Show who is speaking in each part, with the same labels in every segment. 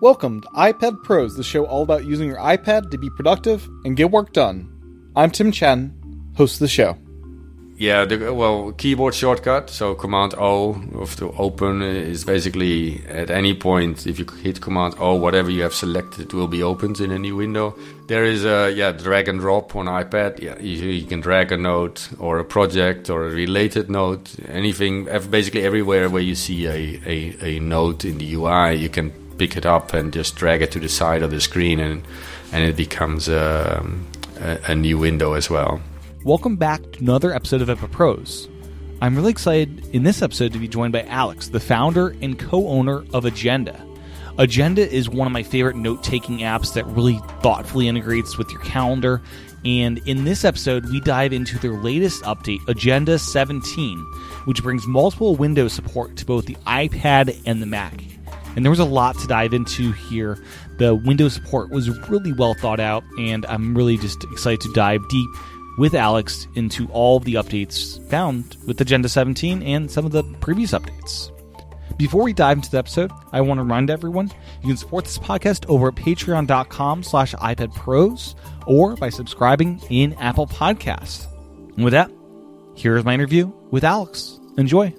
Speaker 1: Welcome to iPad Pros, the show all about using your iPad to be productive and get work done. I'm Tim Chen, host of the show.
Speaker 2: Yeah, the, well, keyboard shortcut. So Command O to open uh, is basically at any point if you hit Command O, whatever you have selected will be opened in a new window. There is a yeah drag and drop on iPad. Yeah, you, you can drag a note or a project or a related note, anything. Basically everywhere where you see a, a, a note in the UI, you can pick it up and just drag it to the side of the screen, and and it becomes um, a, a new window as well.
Speaker 1: Welcome back to another episode of iPad Pros. I'm really excited in this episode to be joined by Alex, the founder and co owner of Agenda. Agenda is one of my favorite note taking apps that really thoughtfully integrates with your calendar. And in this episode, we dive into their latest update, Agenda 17, which brings multiple window support to both the iPad and the Mac. And there was a lot to dive into here. The Windows support was really well thought out, and I'm really just excited to dive deep with Alex into all the updates found with Agenda 17 and some of the previous updates. Before we dive into the episode, I want to remind everyone you can support this podcast over at patreon.com slash iPadPros or by subscribing in Apple Podcasts. And with that, here's my interview with Alex. Enjoy.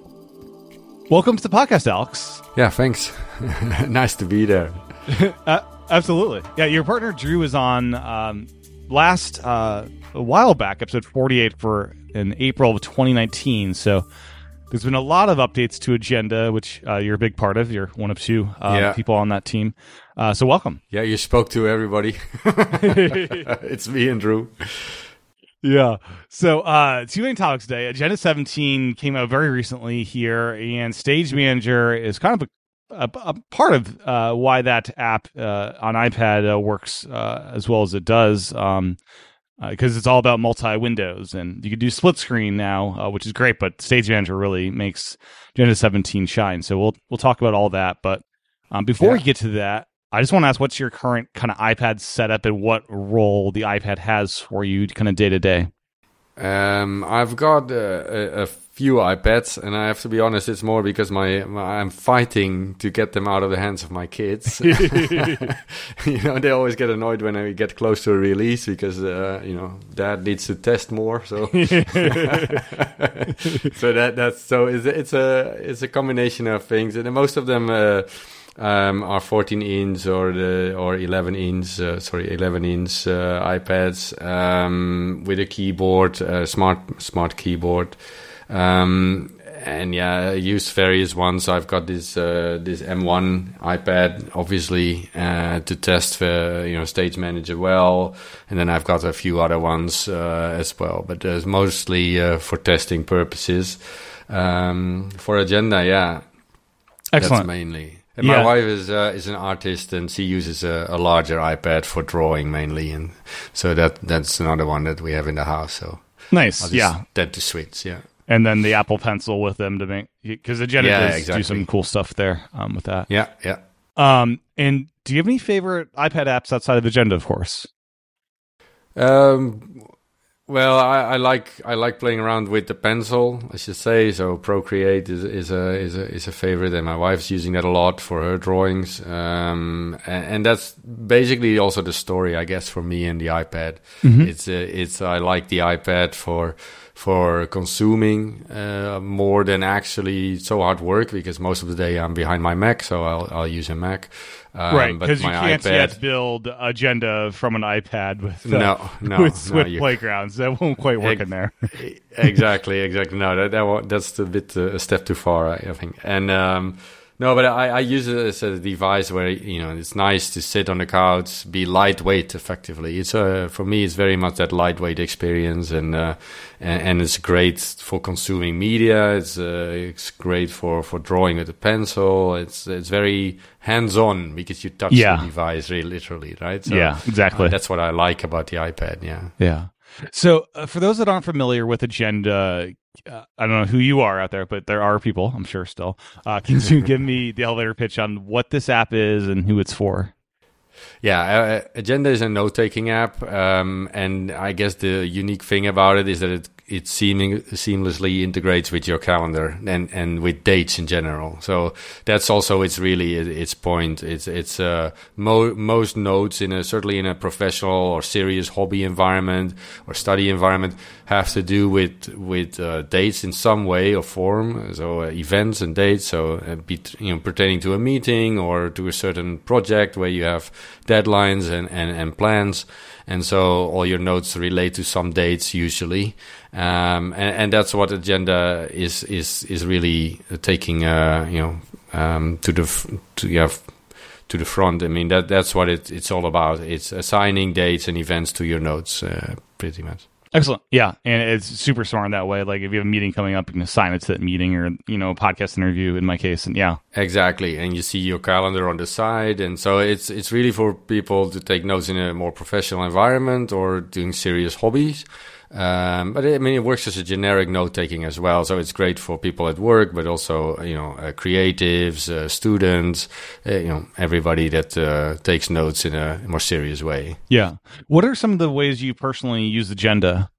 Speaker 1: Welcome to the podcast, Alex.
Speaker 2: Yeah, thanks. nice to be there.
Speaker 1: uh, absolutely. Yeah, your partner Drew is on um, last uh, a while back, episode 48 for in April of 2019. So there's been a lot of updates to Agenda, which uh, you're a big part of. You're one of two uh, yeah. people on that team. Uh, so welcome.
Speaker 2: Yeah, you spoke to everybody. it's me and Drew.
Speaker 1: Yeah. So, uh, two main topics today. Agenda 17 came out very recently here, and Stage Manager is kind of a, a, a part of uh, why that app uh, on iPad uh, works uh, as well as it does. Um, because uh, it's all about multi windows and you can do split screen now, uh, which is great. But Stage Manager really makes Agenda 17 shine. So we'll we'll talk about all that. But um, before yeah. we get to that, I just want to ask, what's your current kind of iPad setup and what role the iPad has for you, kind of day to day?
Speaker 2: Um, I've got a, a, few iPads, and I have to be honest, it's more because my, my, I'm fighting to get them out of the hands of my kids. you know, they always get annoyed when I get close to a release because uh, you know dad needs to test more. So, so that that's so it's, it's a it's a combination of things, and most of them. Uh, um, are 14 inch or the or 11 inch uh, sorry 11 inch uh, iPads um, with a keyboard, uh, smart smart keyboard. Um, and yeah, I use various ones. I've got this uh, this M1 iPad, obviously, uh, to test for you know Stage Manager well, and then I've got a few other ones uh, as well. But mostly uh, for testing purposes. Um, for Agenda, yeah,
Speaker 1: excellent.
Speaker 2: That's mainly. And yeah. my wife is uh, is an artist, and she uses a, a, larger iPad for drawing mainly, and so that that's another one that we have in the house. So
Speaker 1: nice, yeah.
Speaker 2: That to switch, yeah.
Speaker 1: And then the Apple Pencil with them to make because Agenda yeah, does exactly. do some cool stuff there um, with that.
Speaker 2: Yeah, yeah.
Speaker 1: Um, and do you have any favorite iPad apps outside of Agenda, of course?
Speaker 2: Um, well, I, I, like I like playing around with the pencil, I should say. So Procreate is, is a is a is a favorite, and my wife's using that a lot for her drawings. Um, and, and, that's basically also the story, I guess, for me and the iPad. Mm-hmm. It's uh, it's I like the iPad for for consuming uh, more than actually so hard work because most of the day I'm behind my Mac, so I'll I'll use a Mac.
Speaker 1: Um, right, because you can't iPad, yet build agenda from an iPad with uh,
Speaker 2: no, no,
Speaker 1: with Swift no, playgrounds. That won't quite work in there.
Speaker 2: exactly, exactly. No, that, that that's a bit uh, a step too far, I think. And um, no, but I, I use it as a device where you know it's nice to sit on the couch, be lightweight. Effectively, it's a uh, for me, it's very much that lightweight experience, and uh, and, and, it's great for consuming media. It's uh, it's great for, for drawing with a pencil. It's it's very hands on because you touch yeah. the device really literally, right?
Speaker 1: So, yeah, exactly.
Speaker 2: Uh, that's what I like about the iPad. Yeah,
Speaker 1: yeah. So, uh, for those that aren't familiar with Agenda, uh, I don't know who you are out there, but there are people, I'm sure still. Uh, can you give me the elevator pitch on what this app is and who it's for?
Speaker 2: Yeah, uh, Agenda is a note taking app. Um, and I guess the unique thing about it is that it it seeming seamlessly integrates with your calendar and and with dates in general. So that's also it's really its point. It's it's uh, mo- most notes in a certainly in a professional or serious hobby environment or study environment have to do with with uh, dates in some way or form. So uh, events and dates. So uh, be, you know pertaining to a meeting or to a certain project where you have deadlines and and, and plans and so all your notes relate to some dates usually, um, and, and, that's what agenda is is is really taking uh, you know um, to the to yeah, to the front. I mean that that's what it, it's all about. It's assigning dates and events to your notes, uh, pretty much.
Speaker 1: Excellent. Yeah. And it's super smart in that way. Like if you have a meeting coming up, you can assign it to that meeting or, you know, a podcast interview in my case. And yeah.
Speaker 2: Exactly. And you see your calendar on the side. And so it's it's really for people to take notes in a more professional environment or doing serious hobbies. Um, but it, I mean, it works as a generic note taking as well. So it's great for people at work, but also, you know, uh, creatives, uh, students, uh, you know, everybody that uh, takes notes in a more serious way.
Speaker 1: Yeah. What are some of the ways you personally use Agenda?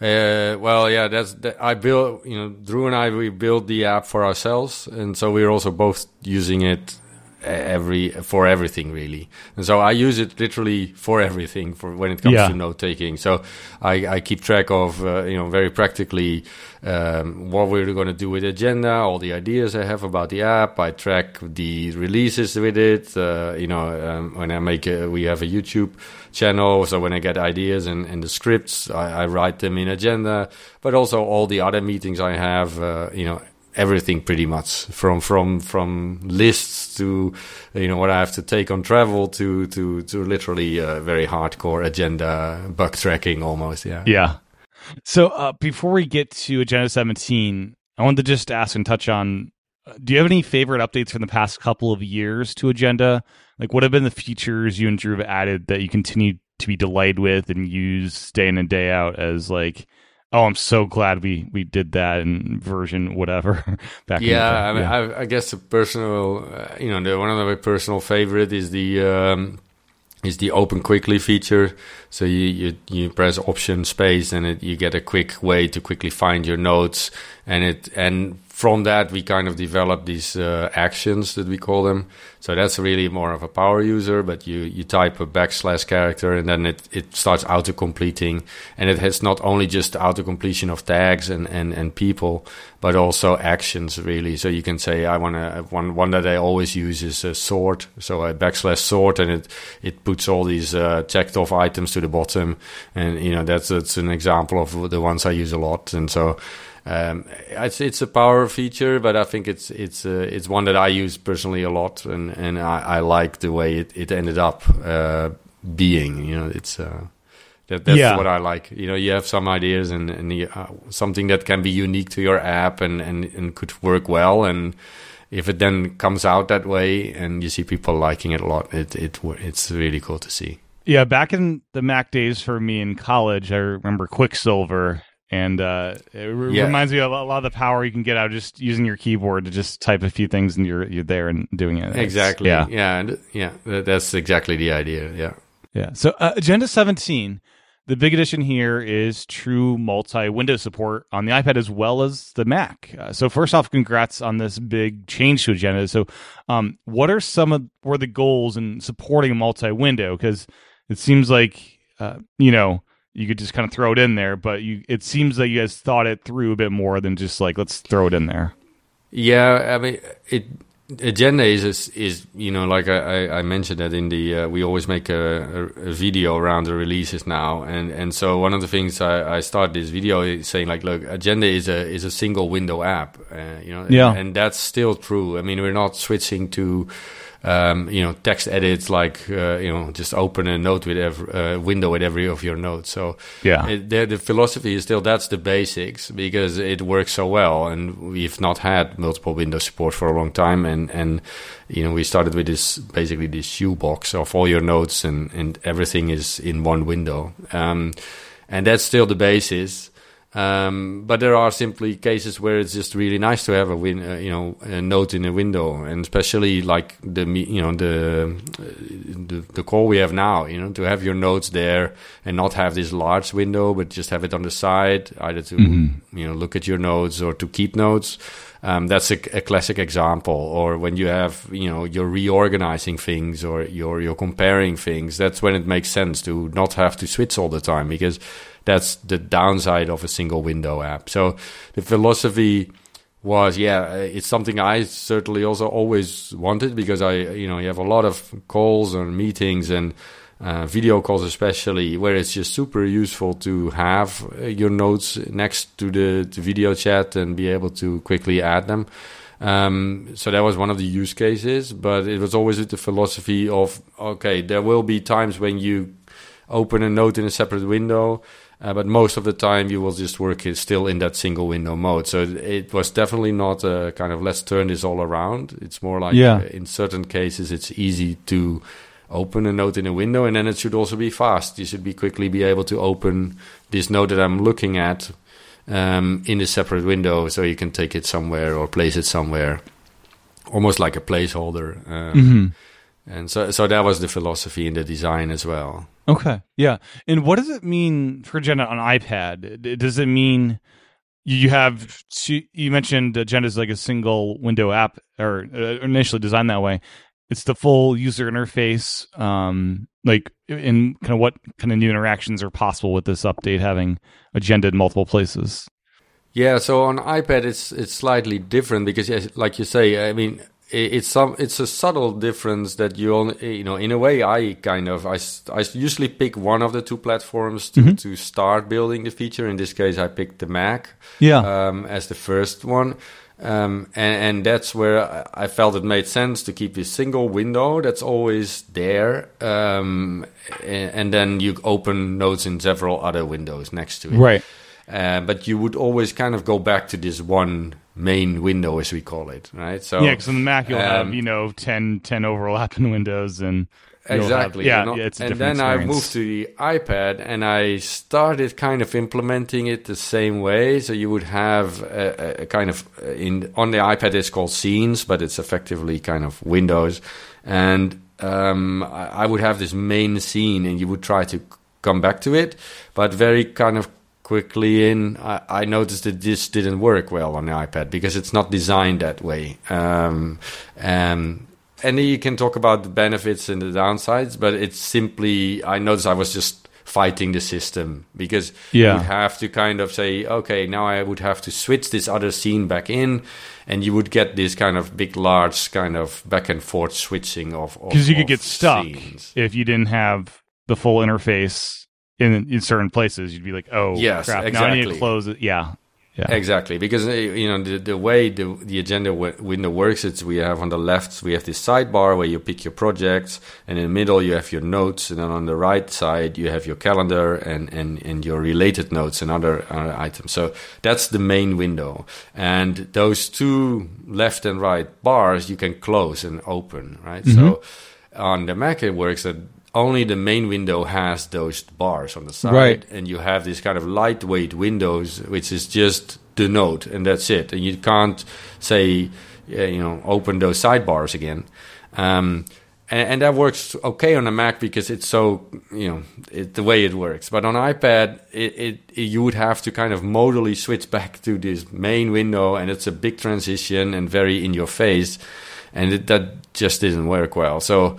Speaker 2: Uh, well, yeah, that's that I built. You know, Drew and I we built the app for ourselves, and so we're also both using it every for everything really. And so i use it literally for everything for when it comes yeah. to note taking. So I, I, keep track of uh, you know very practically um, what we're going to do with agenda all the ideas i have about the app. I track the releases with it uh, you know um, when i make a, we have a youtube channel. So when i get ideas and, and the scripts I, I, write them in agenda. But also all the other meetings i have uh, you know everything pretty much from from from lists to you know what I have to take on travel to to to literally very hardcore agenda bug tracking almost yeah.
Speaker 1: Yeah. So uh, before we get to agenda 17 I wanted to just ask and touch on uh, do you have any favorite updates from the past couple of years to agenda? Like what have been the features you and Drew have added that you continue to be delighted with and use day in and day out as like oh, I'm so glad we we did that in version whatever
Speaker 2: back. Yeah, I mean, yeah. I, I, guess a personal, uh, you know, the, one of my personal favorite is the um, is the open quickly feature. So you you, you press option space and it, you get a quick way to quickly find your notes and it and from that we kind of develop these uh, actions that we call them. So that's really more of a power user but you you type a backslash character and then it, it starts auto completing and it has not only just auto completion of tags and, and, and people but also actions really. So you can say i want to one one that i always use is a sort so a backslash sort and it it puts all these uh, checked off items to the bottom. And you know that's that's an example of the ones i use a lot. And so um, it's it's a power feature, but I think it's it's uh, it's one that I use personally a lot, and and I, I like the way it, it ended up uh, being. You know, it's uh, that, that's yeah. what I like. You know, you have some ideas and and the, uh, something that can be unique to your app and and and could work well and. If it then comes out that way, and you see people liking it a lot, it it it's really cool to see.
Speaker 1: Yeah, back in the Mac days for me in college, I remember Quicksilver and uh, it re- yeah. reminds me of a lot of the power you can get out of just using your keyboard to just type a few things and you're you're there and doing it.
Speaker 2: Exactly. Yeah. Yeah. Yeah. That's exactly the idea. Yeah.
Speaker 1: Yeah. So uh, Agenda 17, the big addition here is true multi-window support on the iPad as well as the Mac. Uh, so first off, congrats on this big change to Agenda. So, um, what are some of were the goals in supporting multi-window? Because it seems like uh, you know you could just kind of throw it in there. But you, it seems that you guys thought it through a bit more than just like let's throw it in there.
Speaker 2: Yeah, I mean, it agenda is, is, is you know like I, I mentioned that in the uh, we always make a, a, video around the releases now and and so one of the things I, I start this video is saying like look agenda is a is a single window app uh, you know
Speaker 1: yeah
Speaker 2: and, and, that's still true I mean we're not switching to um, you know, text edits like uh, you know, just open a note with every uh, window with every of your notes. So
Speaker 1: yeah,
Speaker 2: it, the, the philosophy is still that's the basics because it works so well, and we've not had multiple window support for a long time, and and you know, we started with this basically this shoebox of all your notes and and everything is in one window, um, and that's still the basis. Um, but there are simply cases where it's just really nice to have a win, uh, you know, a note in a window, and especially like the you know the, the the call we have now, you know, to have your notes there and not have this large window, but just have it on the side, either to mm-hmm. you know look at your notes or to keep notes. Um, that's a, a, classic example. Or when you have, you know, you're reorganizing things or you're you're comparing things. That's when it makes sense to not have to switch all the time because that's the downside of a single window app. So the philosophy was, yeah, it's something I certainly also always wanted because I, you know, you have a lot of calls and meetings and uh, video calls especially where it's just super useful to have uh, your notes next to the, the, video chat and be able to quickly add them um, so that was one of the use cases but it was always with the philosophy of okay there will be times when you open a note in a separate window uh, but most of the time you will just work it still in that single window mode. So it was definitely not a kind of let's turn this all around. It's more like yeah. uh, in certain cases it's easy to open a note in a window and then it should also be fast. You should be quickly be able to open this note that I'm looking at um, in a separate window so you can take it somewhere or place it somewhere, almost like a placeholder. Um, mm-hmm. And so, so that was the philosophy in the design as well.
Speaker 1: Okay. Yeah. And what does it mean for Agenda on iPad? Does it mean you have you mentioned Agenda is like a single window app or uh, initially designed that way. It's the full user interface. Um, like in kind of what kind of new interactions are possible with this update having Agenda in multiple places.
Speaker 2: Yeah, so on iPad it's it's slightly different because, like you say, I mean, it's some it's a subtle difference that you only you know in a way I kind of I, I usually pick one of the two platforms to, mm-hmm. to start building the feature. In this case, I picked the Mac
Speaker 1: yeah
Speaker 2: um, as the first one. Um, and, and, that's where I felt it made sense to keep this single window that's always there, um, and, and, then you open notes in several other windows next to it.
Speaker 1: Right.
Speaker 2: Uh, but you would always kind of go back to this one main window, as we call it, right?
Speaker 1: So yeah, because on the Mac you'll um, have you know 10, 10 overlapping windows and.
Speaker 2: Exactly.
Speaker 1: Have, yeah, yeah, it's
Speaker 2: and then
Speaker 1: experience.
Speaker 2: I moved to the iPad and I started kind of implementing it the same way. So you would have a, a kind of uh, in on the iPad it's called scenes, but it's effectively kind of windows, and um, I, I would have this main scene, and you would try to come back to it, but very kind of quickly in, I, I, noticed that this didn't work well on the iPad because it's not designed that way. Um, um, and you can talk about the benefits and the downsides, but it's simply, I noticed I was just fighting the system because
Speaker 1: yeah.
Speaker 2: you have to kind of say, okay, now I would have to switch this other scene back in, and you would get this kind of big, large kind of back and forth switching of
Speaker 1: because you could get stuck scenes. if you didn't have the full interface in in certain places, you'd be like, "Oh,
Speaker 2: yes,
Speaker 1: crap!
Speaker 2: Exactly.
Speaker 1: Now I need to close it." Yeah, yeah,
Speaker 2: exactly. Because uh, you know the the way the the agenda window works, it's we have on the left we have this sidebar where you pick your projects, and in the middle you have your notes, and then on the right side you have your calendar and and and your related notes and other, other items. So that's the main window, and those two left and right bars you can close and open, right? Mm-hmm. So on the Mac it works that only the main window has those bars on the side,
Speaker 1: right.
Speaker 2: and you have these kind of lightweight windows, which is just the note, and that's it. And you can't say, you know, open those sidebars again. Um, and, and, that works okay on a Mac because it's so, you know, it, the way it works. But on iPad, it, it, it, you would have to kind of modally switch back to this main window, and it's a big transition and very in your face, and that just didn't work well. So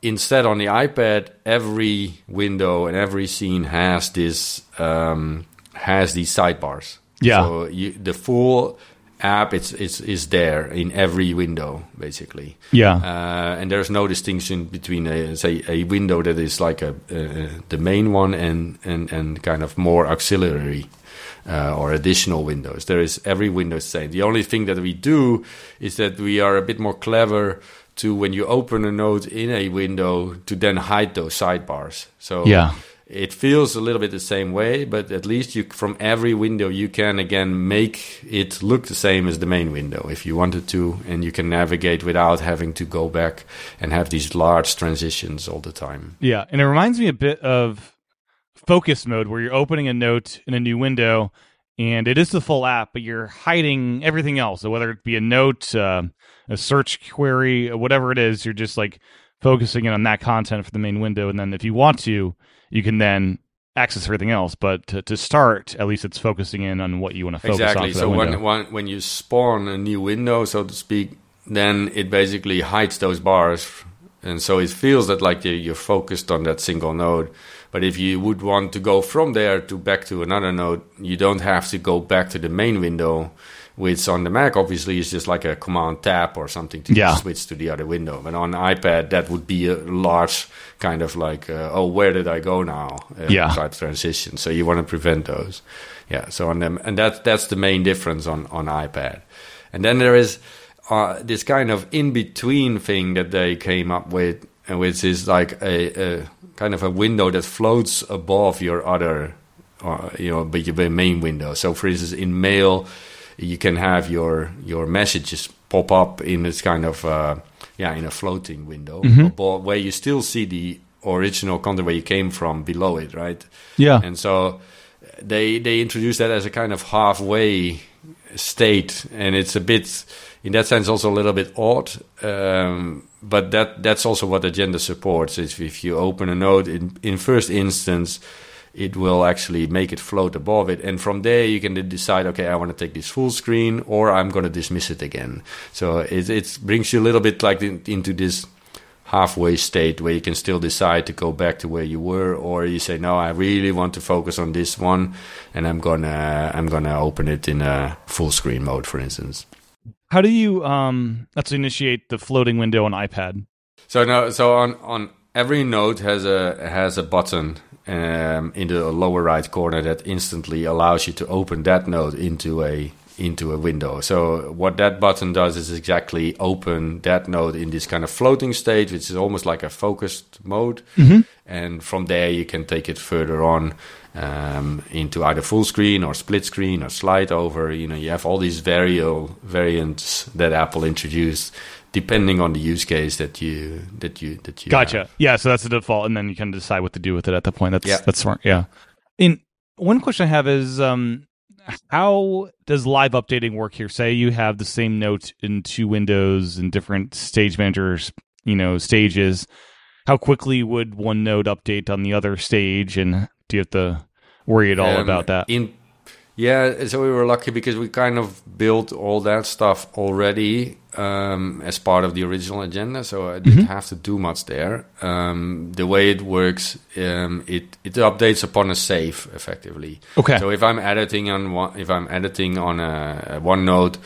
Speaker 2: instead on the iPad, every window and every scene has this um, has these sidebars.
Speaker 1: Yeah.
Speaker 2: So you, the full app it's, it's is there in every window basically.
Speaker 1: Yeah.
Speaker 2: Uh, and there's no distinction between a say a window that is like a uh, the main one and and and kind of more auxiliary. Uh, or additional windows. There is every window same. The only thing that we do is that we are a bit more clever to when you open a note in a window to then hide those sidebars. So
Speaker 1: yeah.
Speaker 2: It feels a little bit the same way, but at least you from every window you can again make it look the same as the main window if you wanted to, and you can navigate without having to go back and have these large transitions all the time.
Speaker 1: Yeah, and it reminds me a bit of focus mode where you're opening a note in a new window and it is the full app, but you're hiding everything else. So whether it be a note, uh, a search query, whatever it is, you're just like focusing in on that content for the main window, and then if you want to, you can then access everything else. But to, to start, at least it's focusing in on what you want to focus
Speaker 2: exactly.
Speaker 1: on. Exactly.
Speaker 2: So
Speaker 1: when,
Speaker 2: when when you spawn a new window, so to speak, then it basically hides those bars, and so it feels that like you're focused on that single node. But if you would want to go from there to back to another node, you don't have to go back to the main window which on the Mac obviously is just like a command tab or something to
Speaker 1: yeah.
Speaker 2: switch to the other window. But on iPad, that would be a large kind of like, uh, oh, where did I go now?
Speaker 1: Uh, yeah.
Speaker 2: Type transition. So you want to prevent those. Yeah. So on them, and that that's the main difference on on iPad. And then there is uh, this kind of in between thing that they came up with, which is like a, a kind of a window that floats above your other, uh, you know, but your main window. So for instance, in Mail you can have your your messages pop up in this kind of uh, yeah in a floating window
Speaker 1: mm-hmm.
Speaker 2: where you still see the original content where you came from below it right
Speaker 1: yeah
Speaker 2: and so they they introduced that as a kind of halfway state and it's a bit in that sense also a little bit odd um, but that that's also what agenda supports is if you open a node in in first instance it will actually make it float above it. And from there, you can decide, okay, I want to take this full screen or I'm going to dismiss it again. So it, it brings you a little bit like in, into this halfway state where you can still decide to go back to where you were or you say no i really want to focus on this one and i'm gonna i'm gonna open it in a full screen mode for instance
Speaker 1: how do you um let's initiate the floating window on ipad
Speaker 2: so no so on on every node has a has a button um, in the lower right corner that instantly allows you to open that node into a into a window. So what that button does is exactly open that node in this kind of floating state, which is almost like a focused mode.
Speaker 1: Mm-hmm.
Speaker 2: And from there you can take it further on um, into either full screen or split screen or slide over. You know, you have all these variable variants that Apple introduced depending on the use case that you that you that you
Speaker 1: gotcha
Speaker 2: have.
Speaker 1: yeah so that's the default and then you can decide what to do with it at that point that's
Speaker 2: yeah.
Speaker 1: that's smart yeah and one question i have is um how does live updating work here say you have the same note in two windows in different stage managers you know stages how quickly would one node update on the other stage and do you have to worry at all
Speaker 2: um,
Speaker 1: about that
Speaker 2: in yeah, so we were lucky because we kind of built all that stuff already um, as part of the original agenda, so I didn't
Speaker 1: Mm-hmm.
Speaker 2: have to do much there. Um, the way it works, um, it it updates upon a save effectively.
Speaker 1: Okay.
Speaker 2: So if I'm editing on one, if I'm editing on a, a OneNote,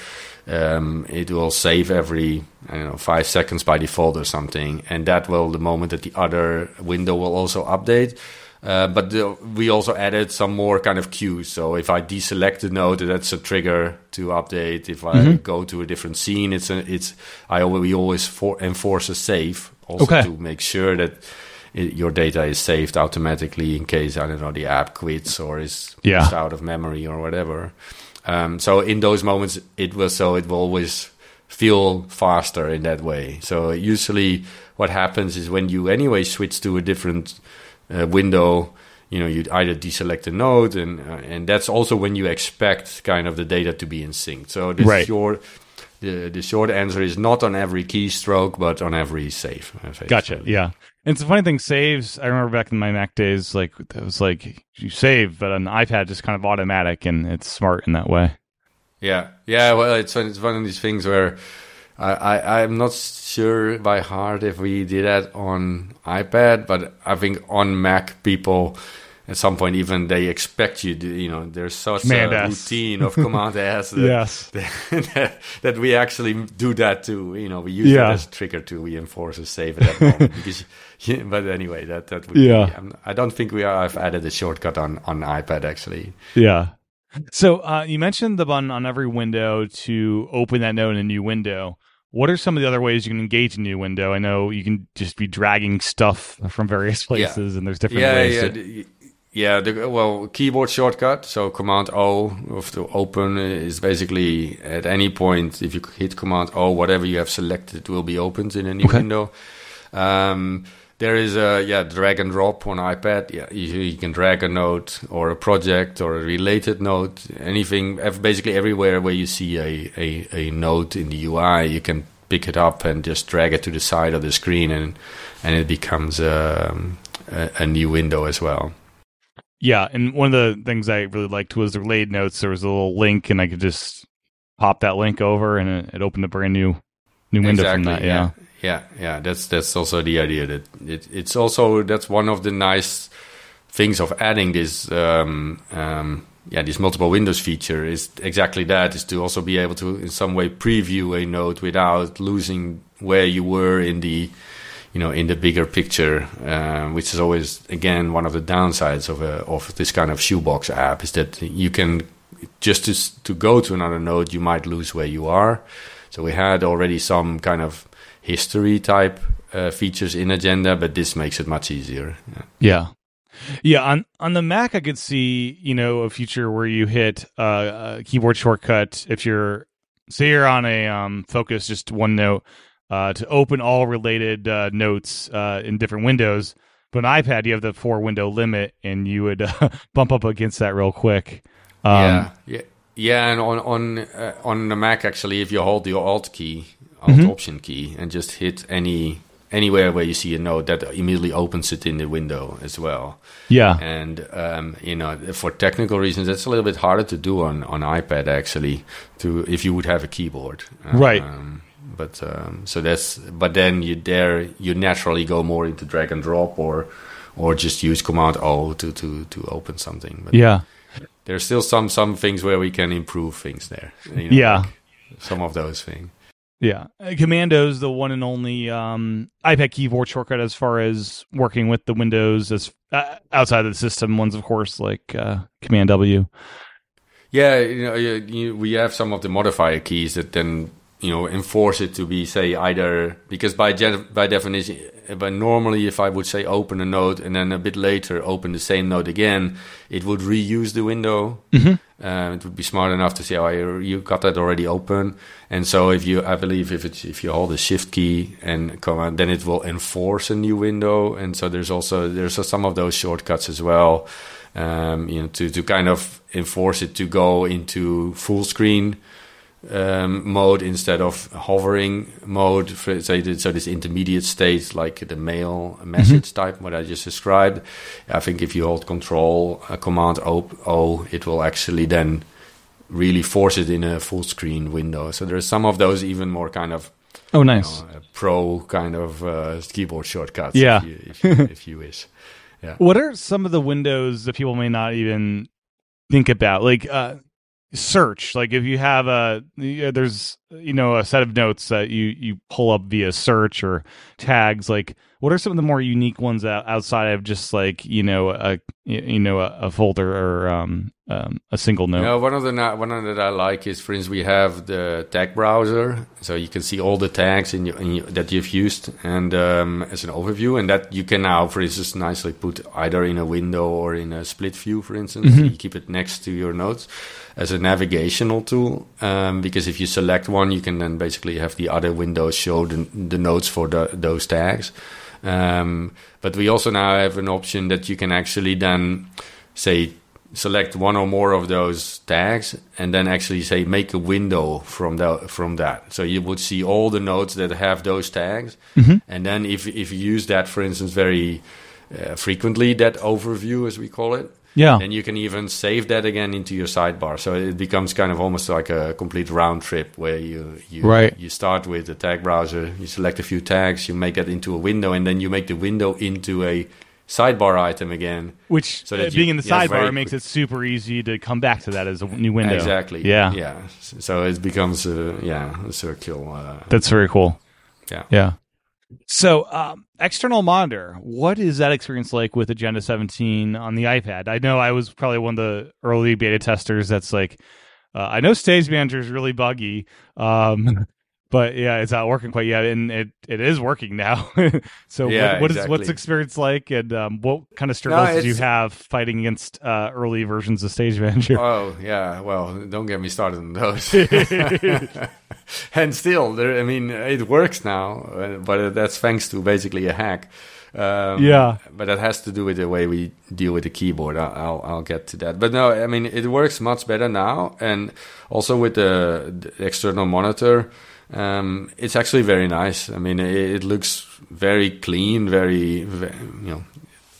Speaker 2: um, it will save every I don't know five seconds by default or something, and that will the moment that the other window will also update. Uh, but the, we also added some more kind of cues. So if I deselect the node, that's a trigger to update. If I
Speaker 1: Mm-hmm.
Speaker 2: go to a different scene, it's a, it's I always, we always for, enforce a save also
Speaker 1: Okay.
Speaker 2: to make sure that it, your data is saved automatically in case I don't know the app quits or is
Speaker 1: Yeah.
Speaker 2: out of memory or whatever. Um, so in those moments, it will so it will always feel faster in that way. So usually, what happens is when you anyway switch to a different uh, window, you know, you'd either deselect a node, and uh, and that's also when you expect kind of the data to be in sync. So the
Speaker 1: Right.
Speaker 2: short the the short answer is not on every keystroke, but on every save. uh.
Speaker 1: Gotcha. Yeah. And it's a funny thing, saves. I remember back in my Mac days, like it was like you save, but on the iPad, just kind of automatic, and it's smart in that way.
Speaker 2: Yeah, yeah. Well, it's it's one of these things where I, I I'm not sure by heart if we did that on iPad, but I think on Mac people at some point even they expect you to you know there's such
Speaker 1: Command
Speaker 2: a
Speaker 1: S.
Speaker 2: routine of command S that,
Speaker 1: Yes.
Speaker 2: that, that we actually do that too. You know, we use
Speaker 1: Yeah.
Speaker 2: that as a trigger to reinforce a save at that moment. because, yeah, but anyway, that that would
Speaker 1: Yeah.
Speaker 2: Be, I'm, I don't think we are. I've added a shortcut on on iPad actually.
Speaker 1: Yeah. So uh, you mentioned the button on every window to open that node in a new window. What are some of the other ways you can engage a new window? I know you can just be dragging stuff from various places, and there's different
Speaker 2: yeah,
Speaker 1: ways.
Speaker 2: yeah,
Speaker 1: to-
Speaker 2: yeah. The, well, keyboard shortcut. So Command O of to open is basically at any point if you hit Command O, whatever you have selected will be opened in a new
Speaker 1: Okay.
Speaker 2: window. Um, there is a yeah drag and drop on iPad. Yeah, you, you can drag a note or a project or a related note, anything. Basically, everywhere where you see a, a, a note in the UI, you can pick it up and just drag it to the side of the screen, and and it becomes um, a, a new window as well.
Speaker 1: Yeah, and one of the things I really liked was the related notes. There was a little link, and I could just pop that link over, and it, it opened a brand new new window
Speaker 2: exactly,
Speaker 1: from that. Yeah.
Speaker 2: yeah. Yeah, yeah, That's that's also the idea that it, it's also that's one of the nice things of adding this um, um, yeah this multiple windows feature is exactly that is to also be able to in some way preview a node without losing where you were in the you know in the bigger picture, uh, which is always again one of the downsides of a, of this kind of shoebox app is that you can just to to go to another node you might lose where you are. So we had already some kind of history type uh, features in Agenda, but this makes it much easier.
Speaker 1: Yeah. yeah. Yeah, on on the Mac, I could see you know a feature where you hit uh, a keyboard shortcut if you're say you're on a um, focus just one note, uh, to open all related uh, notes uh, in different windows. But on iPad, you have the four window limit, and you would uh, bump up against that real quick.
Speaker 2: Um, yeah, yeah, yeah. And on on uh, on the Mac, actually, if you hold the Alt key, Alt mm-hmm. Option key, and just hit any anywhere where you see a note, that immediately opens it in the window as well.
Speaker 1: Yeah,
Speaker 2: and um, you know, for technical reasons, that's a little bit harder to do on on iPad actually. To if you would have a keyboard,
Speaker 1: right.
Speaker 2: Um, but um, so that's but then you there you naturally go more into drag and drop or or just use command O to to to open something.
Speaker 1: But yeah,
Speaker 2: there's still some some things where we can improve things there.
Speaker 1: You know, yeah,
Speaker 2: like some of those things.
Speaker 1: Yeah, uh, Command O's the one and only um, iPad keyboard shortcut as far as working with the Windows as uh, outside of the system ones, of course, like uh, Command W.
Speaker 2: Yeah, you know, you, you, we have some of the modifier keys that then you know enforce it to be say either because by by definition but normally if i would say open a node and then a bit later open the same node again it would reuse the window.
Speaker 1: Mm-hmm.
Speaker 2: um, it would be smart enough to say oh you got that already open. And so if you i believe if it's if you hold the shift key and command then it will enforce a new window. And so there's also there's some of those shortcuts as well um, you know to to kind of enforce it to go into full screen um, mode instead of hovering mode. For, so, so this intermediate state, like the mail message mm-hmm. type, what I just described. I think if you hold Control uh, Command o, o, it will actually then really force it in a full screen window. So there are some of those even more kind of
Speaker 1: oh nice
Speaker 2: you know, pro kind of uh, keyboard shortcuts.
Speaker 1: Yeah,
Speaker 2: if you, if you, if you wish. Yeah.
Speaker 1: What are some of the windows that people may not even think about? Like, uh, search like if you have a there's you know a set of notes that you you pull up via search or tags like what are some of the more unique ones outside of just like you know a you know a, a folder or um, um, a single note?
Speaker 2: No, one of the not one of that I like is, for instance, we have the tag browser, so you can see all the tags in, your, in your, that you've used, and um, as an overview, and that you can now, for instance, nicely put either in a window or in a split view, for instance. Mm-hmm. You keep it next to your notes as a navigational tool, um, because if you select one, you can then basically have the other windows show the, the notes for the, those tags. Um, but we also now have an option that you can actually then say select one or more of those tags and then actually say make a window from that from that so you would see all the nodes that have those tags
Speaker 1: mm-hmm.
Speaker 2: and then if if you use that for instance very uh, frequently that overview as we call it
Speaker 1: yeah.
Speaker 2: And you can even save that again into your sidebar. So it becomes kind of almost like a complete round trip where you you,
Speaker 1: right.
Speaker 2: you start with the tag browser, you select a few tags, you make it into a window, and then you make the window into a sidebar item again.
Speaker 1: Which so that uh, being you, in the yeah, sidebar makes quick. it super easy to come back to that as a new window.
Speaker 2: Exactly.
Speaker 1: Yeah.
Speaker 2: Yeah. So it becomes a, yeah, a circle. Uh,
Speaker 1: That's very cool.
Speaker 2: Yeah.
Speaker 1: Yeah. So, um, external monitor, what is that experience like with Agenda 17 on the iPad? I know I was probably one of the early beta testers that's like, uh, I know Stage Manager is really buggy, um, but yeah, it's not working quite yet, and it, it is working now. so,
Speaker 2: yeah,
Speaker 1: what, what
Speaker 2: exactly.
Speaker 1: is, what's experience like, and um, what kind of struggles no, did you have fighting against uh, early versions of Stage Manager?
Speaker 2: Oh yeah, well, don't get me started on those. and still, there, I mean, it works now, but that's thanks to basically a hack. Um,
Speaker 1: Yeah.
Speaker 2: but that has to do with the way we deal with the keyboard. I'll, I'll, I'll get to that. But no, I mean, it works much better now. And also with the, the external monitor, um, it's actually very nice. I mean, it, it looks very clean, very, ve you know,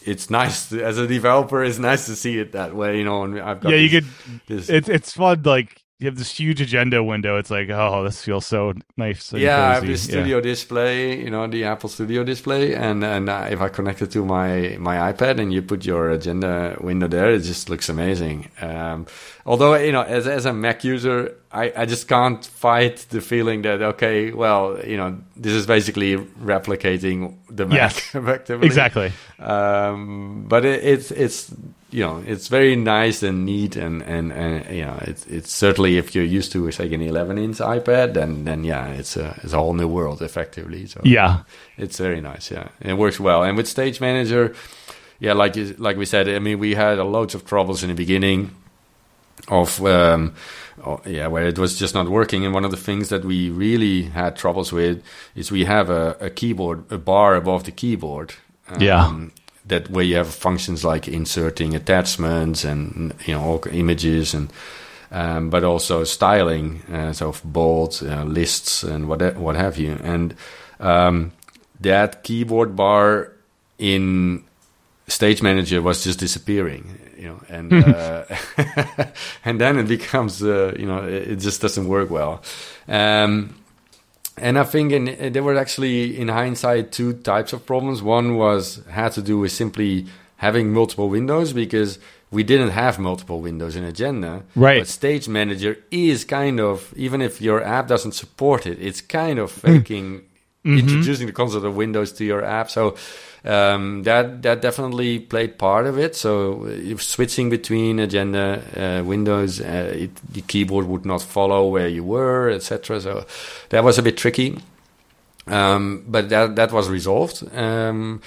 Speaker 2: it's nice to, as a developer. It's nice to see it that way, you know. And I've got
Speaker 1: yeah, you could.
Speaker 2: this,
Speaker 1: It's it's fun. Like you have this huge agenda window. It's like, oh, this feels so nice.
Speaker 2: Yeah, I have this
Speaker 1: Yeah.
Speaker 2: studio display, you know, the Apple Studio display, and and uh, if I connect it to my my iPad and you put your agenda window there, it just looks amazing. Um, although you know, as as a Mac user, I I just can't fight the feeling that okay, well, you know, this is basically replicating the Mac
Speaker 1: Yes,
Speaker 2: effectively.
Speaker 1: Exactly.
Speaker 2: Um, but it, it's it's you know it's very nice and neat and and, and you know it's it's certainly if you're used to say an 11 inch iPad then then yeah it's a it's a whole new world effectively. So
Speaker 1: Yeah.
Speaker 2: it's very nice yeah. It works well. And with Stage Manager yeah like like we said I mean we had a loads of troubles in the beginning of um, oh, yeah where it was just not working. And one of the things that we really had troubles with is we have a, a keyboard a bar above the keyboard. Um,
Speaker 1: Yeah.
Speaker 2: That where you have functions like inserting attachments and you know all images and um, but also styling uh, so bold uh, lists and what what have you. And um, that keyboard bar in stage manager was just disappearing you know and uh, and then it becomes uh, you know it, it just doesn't work well. Um, and I think in, eh, there were actually, in hindsight, two types of problems. One was had to do with simply having multiple windows because we didn't have multiple windows in Agenda.
Speaker 1: Right.
Speaker 2: But Stage Manager is kind of, even if your app doesn't support it, it's kind of faking introducing the concept of Windows to your app. So um, that that definitely played part of it. So if switching between Agenda uh, windows, uh, it, the keyboard would not follow where you were, etc. So that was a bit tricky. Um, but that that was resolved. Um,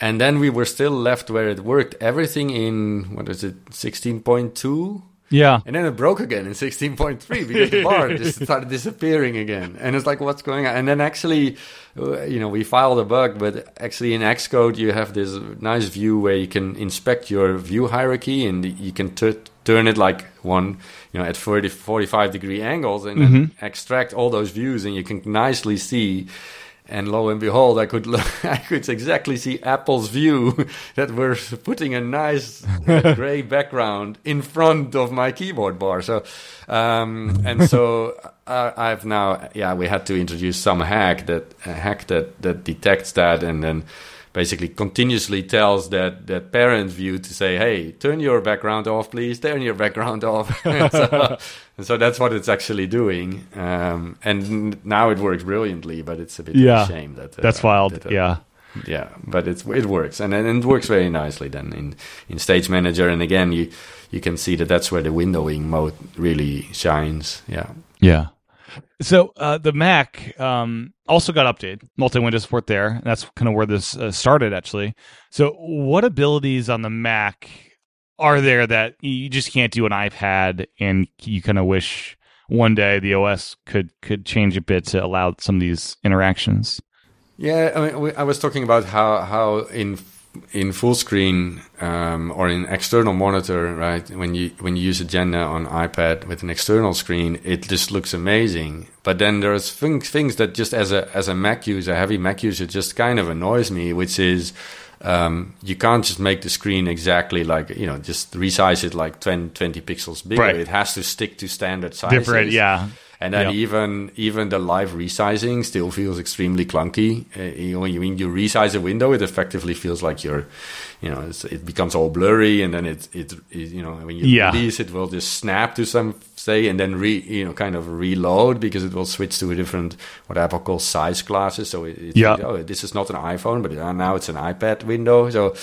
Speaker 2: and then we were still left where it worked. Everything in what is it, sixteen point two.
Speaker 1: Yeah.
Speaker 2: And then it broke again in 16.3 because the bar just started disappearing again. And it's like, what's going on? And then actually, uh, you know, we filed a bug, but actually in Xcode, you have this nice view where you can inspect your view hierarchy and you can t- turn it like one, you know, at 40, 45 degree angles and then extract all those views and you can nicely see and lo and behold, I could look, I could exactly see Apple's view that we're putting a nice uh, gray background in front of my keyboard bar. So, um, and so uh, I've now, yeah, we had to introduce some hack that a hack that that detects that and then basically continuously tells that that parent view to say, "Hey, turn your background off, please. Turn your background off." so, and so that's what it's actually doing. Um, and now it works brilliantly, but it's a bit
Speaker 1: Yeah.
Speaker 2: of a shame that uh,
Speaker 1: That's wild.
Speaker 2: that, uh,
Speaker 1: yeah.
Speaker 2: yeah, but it's it works and and it works very nicely then in in Stage Manager. And again, you you can see that that's where the windowing mode really shines. Yeah.
Speaker 1: Yeah. So uh, the Mac um, also got updated, multi-window support there. And that's kind of where this uh, started, actually. So, what abilities on the Mac are there that you just can't do on iPad, and you kind of wish one day the OS could could change a bit to allow some of these interactions?
Speaker 2: Yeah, I mean, I was talking about how how in in full screen um, or in external monitor, right? When you when you use Agenda on iPad with an external screen, it just looks amazing. But then there's things things that just as a as a Mac user, heavy Mac user, just kind of annoys me, which is. Um, you can't just make the screen exactly like you know just resize it like 20, 20 pixels bigger.
Speaker 1: Right.
Speaker 2: It has to stick to standard sizes.
Speaker 1: Different, yeah.
Speaker 2: And then
Speaker 1: Yep.
Speaker 2: even even the live resizing still feels extremely clunky. Uh, you know, when you when you resize a window, it effectively feels like you're, you know, it's, it becomes all blurry, and then it, it it you know when you
Speaker 1: Yeah.
Speaker 2: release it will just snap to some say, and then re you know kind of reload because it will switch to a different what Apple calls size classes. So it, it's
Speaker 1: Yeah.
Speaker 2: oh, this is not an iPhone, but uh, now it's an iPad window. So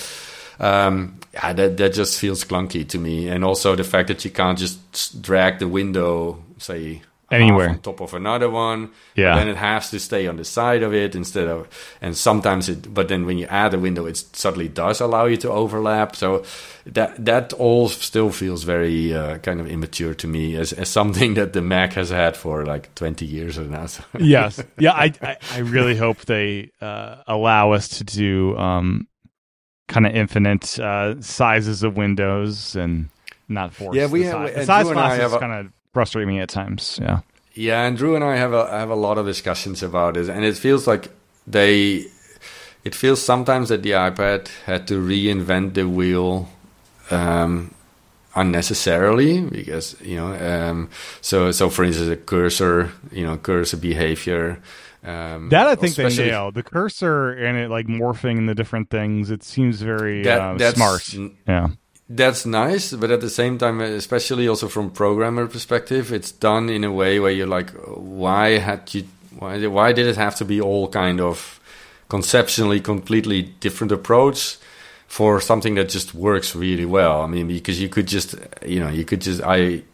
Speaker 2: um, yeah, that that just feels clunky to me, and also the fact that you can't just drag the window, say
Speaker 1: Anywhere.
Speaker 2: on top of another one.
Speaker 1: Yeah.
Speaker 2: Then it has to stay on the side of it instead of, and sometimes it. But then when you add a window, it suddenly does allow you to overlap. So that that all still feels very uh, kind of immature to me as as something that the Mac has had for like twenty years or now. So.
Speaker 1: yes. Yeah, I, I, I really hope they uh, allow us to do um, kind of infinite uh, sizes of windows and not force.
Speaker 2: Yeah, we have-
Speaker 1: size,
Speaker 2: and
Speaker 1: size
Speaker 2: and I have a-
Speaker 1: kind of frustrate me at times. Yeah.
Speaker 2: Yeah, and Drew and I have a have a lot of discussions about this, and it feels like they. It feels sometimes that the iPad had to reinvent the wheel um, unnecessarily because you know. Um, so so for instance, a cursor, you know, cursor behavior. Um,
Speaker 1: That I think they
Speaker 2: especially-
Speaker 1: nailed the cursor and it like morphing the different things. It seems very
Speaker 2: That-
Speaker 1: uh,
Speaker 2: that's
Speaker 1: smart.
Speaker 2: n-
Speaker 1: Yeah.
Speaker 2: That's nice, but at the same time, especially also from programmer perspective, it's done in a way where you're like, why had you, why, why did it have to be all kind of conceptually completely different approach for something that just works really well? I mean, because you could just, you know, you could just, I,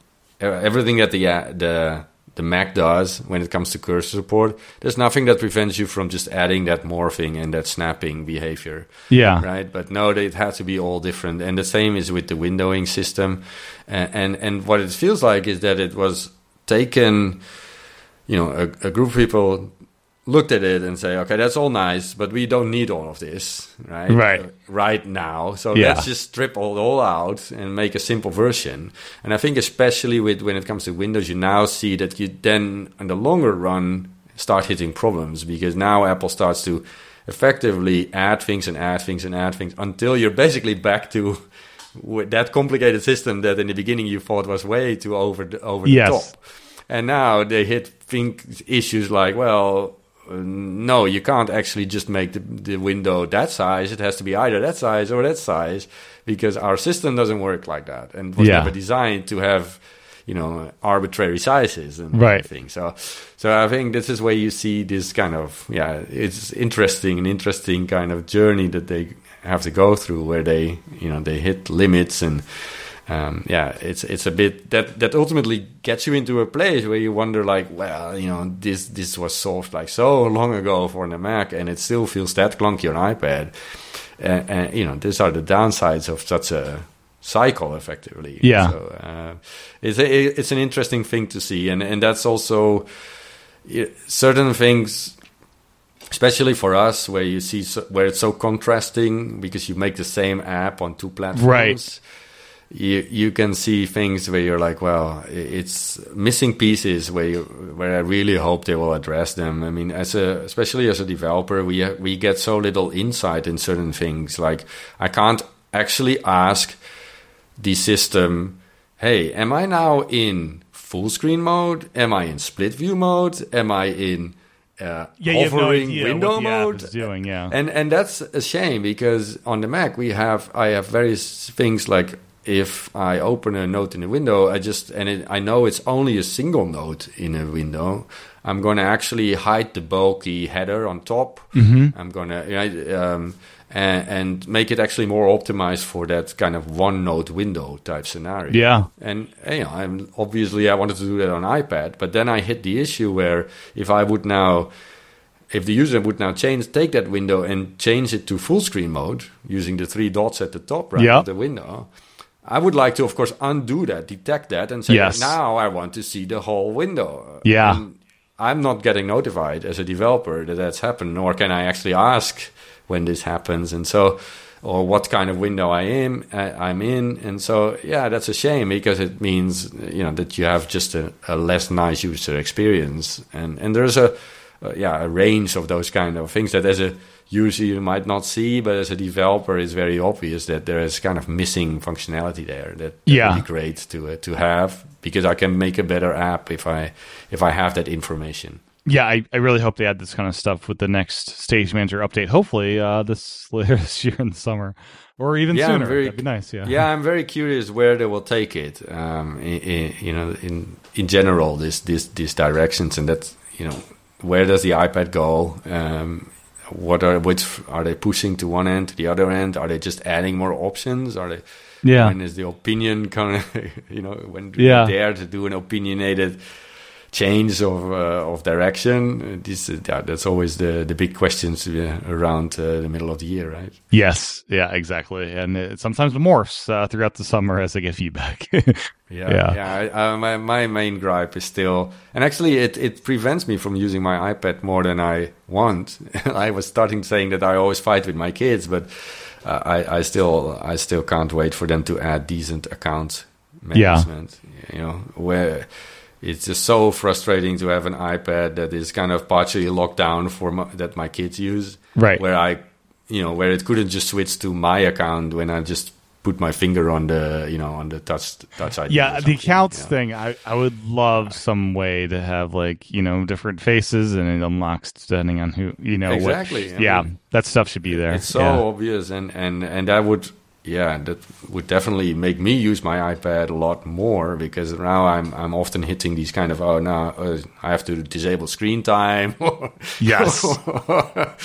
Speaker 2: everything that the the the Mac does when it comes to cursor support, there's nothing that prevents you from just adding that morphing and that snapping behavior
Speaker 1: Yeah.
Speaker 2: right? But no, it has to be all different. And the same is with the windowing system. And and, and what it feels like is that it was taken, you know, a, a group of people looked at it and say, okay, that's all nice, but we don't need all of this, right?
Speaker 1: Right.
Speaker 2: Uh, right now. So
Speaker 1: Yeah.
Speaker 2: let's just strip all, all out and make a simple version. And I think especially with when it comes to Windows, you now see that you then, in the longer run, start hitting problems because now Apple starts to effectively add things and add things and add things until you're basically back to that complicated system that in the beginning you thought was way too over the, over
Speaker 1: Yes.
Speaker 2: the top. And now they hit think issues like, well, uh, no, you can't actually just make the, the window that size. It has to be either that size or that size because our system doesn't work like that and was
Speaker 1: Yeah.
Speaker 2: never designed to have, you know, arbitrary sizes and
Speaker 1: Right.
Speaker 2: everything. So, so I think this is where you see this kind of yeah, it's interesting, an interesting kind of journey that they have to go through where they you know they hit limits and um, yeah, it's it's a bit that that ultimately gets you into a place where you wonder like, well, you know, this this was solved like so long ago for the Mac, and it still feels that clunky on iPad. And, and you know, these are the downsides of such a cycle, effectively.
Speaker 1: Yeah.
Speaker 2: So uh, it's a, it's an interesting thing to see, and and that's also certain things especially for us where you see so, where it's so contrasting because you make the same app on two platforms
Speaker 1: Right.
Speaker 2: You you can see things where you're like well it's missing pieces where you where I really hope they will address them i mean as a especially as a developer we we get so little insight in certain things like i can't actually ask the system hey am i now in full screen mode am i in split view mode am i in uh,
Speaker 1: Yeah, you have no
Speaker 2: window mode
Speaker 1: doing. Yeah.
Speaker 2: and and that's a shame because on the Mac we have I have various things like if I open a note in a window, I just and it, I know it's only a single note in a window. I'm going to actually hide the bulky header on top.
Speaker 1: Mm-hmm.
Speaker 2: I'm going to um, and, and make it actually more optimized for that kind of one note window type scenario.
Speaker 1: Yeah.
Speaker 2: And you know, I'm obviously I wanted to do that on iPad, but then I hit the issue where if I would now if the user would now change take that window and change it to full screen mode using the three dots at the top right
Speaker 1: Yeah.
Speaker 2: of the window, I would like to of course undo that, detect that and say
Speaker 1: Yes.
Speaker 2: now I want to see the whole window.
Speaker 1: Yeah.
Speaker 2: And I'm not getting notified as a developer that that's happened, nor can I actually ask when this happens. And so, or what kind of window I am, uh, I'm in. And so, yeah, that's a shame because it means you know that you have just a, a less nice user experience. And and there's a uh, yeah a range of those kind of things that as a user you might not see, but as a developer, it's very obvious that there is kind of missing functionality there that, that
Speaker 1: Yeah.
Speaker 2: would be great to uh, to have because I can make a better app if I if I have that information.
Speaker 1: Yeah, I, I really hope they add this kind of stuff with the next Stage Manager update. Hopefully, uh, this later this year in the summer, or even
Speaker 2: Yeah,
Speaker 1: sooner.
Speaker 2: very-
Speaker 1: That'd be nice. Yeah.
Speaker 2: Yeah, I'm very curious where they will take it. Um, i i you know, in in general, this this these directions and that's you know, where does the iPad go? Um, what are which are they pushing to one end to the other end? Are they just adding more options? Are they
Speaker 1: Yeah.
Speaker 2: when is the opinion kind of you know when do
Speaker 1: Yeah.
Speaker 2: dare to do an opinionated change of uh, of direction. This yeah, that's always the the big questions uh, around uh, the middle of the year, right?
Speaker 1: Yes, yeah, exactly, and it sometimes morphs uh, throughout the summer as I get feedback.
Speaker 2: yeah, yeah. yeah I, uh, my my main gripe is still, and actually, it it prevents me from using my iPad more than I want. I was starting saying that I always fight with my kids, but. Uh, I, I still I still can't wait for them to add decent account management. Yeah. You know where it's just so frustrating to have an iPad that is kind of partially locked down for my, that my kids use.
Speaker 1: Right.
Speaker 2: Where I, you know, where it couldn't just switch to my account when I just put my finger on the, you know, on the touch touch ID.
Speaker 1: Yeah, the accounts thing. I I would love some way to have like you know different faces and it unlocks depending on who you know.
Speaker 2: Exactly.
Speaker 1: What, yeah, mean, that stuff should be there.
Speaker 2: It's so
Speaker 1: yeah.
Speaker 2: obvious, and and and that would yeah, that would definitely make me use my iPad a lot more because now I'm I'm often hitting these kind of oh now uh, I have to disable screen time or,
Speaker 1: yes
Speaker 2: or,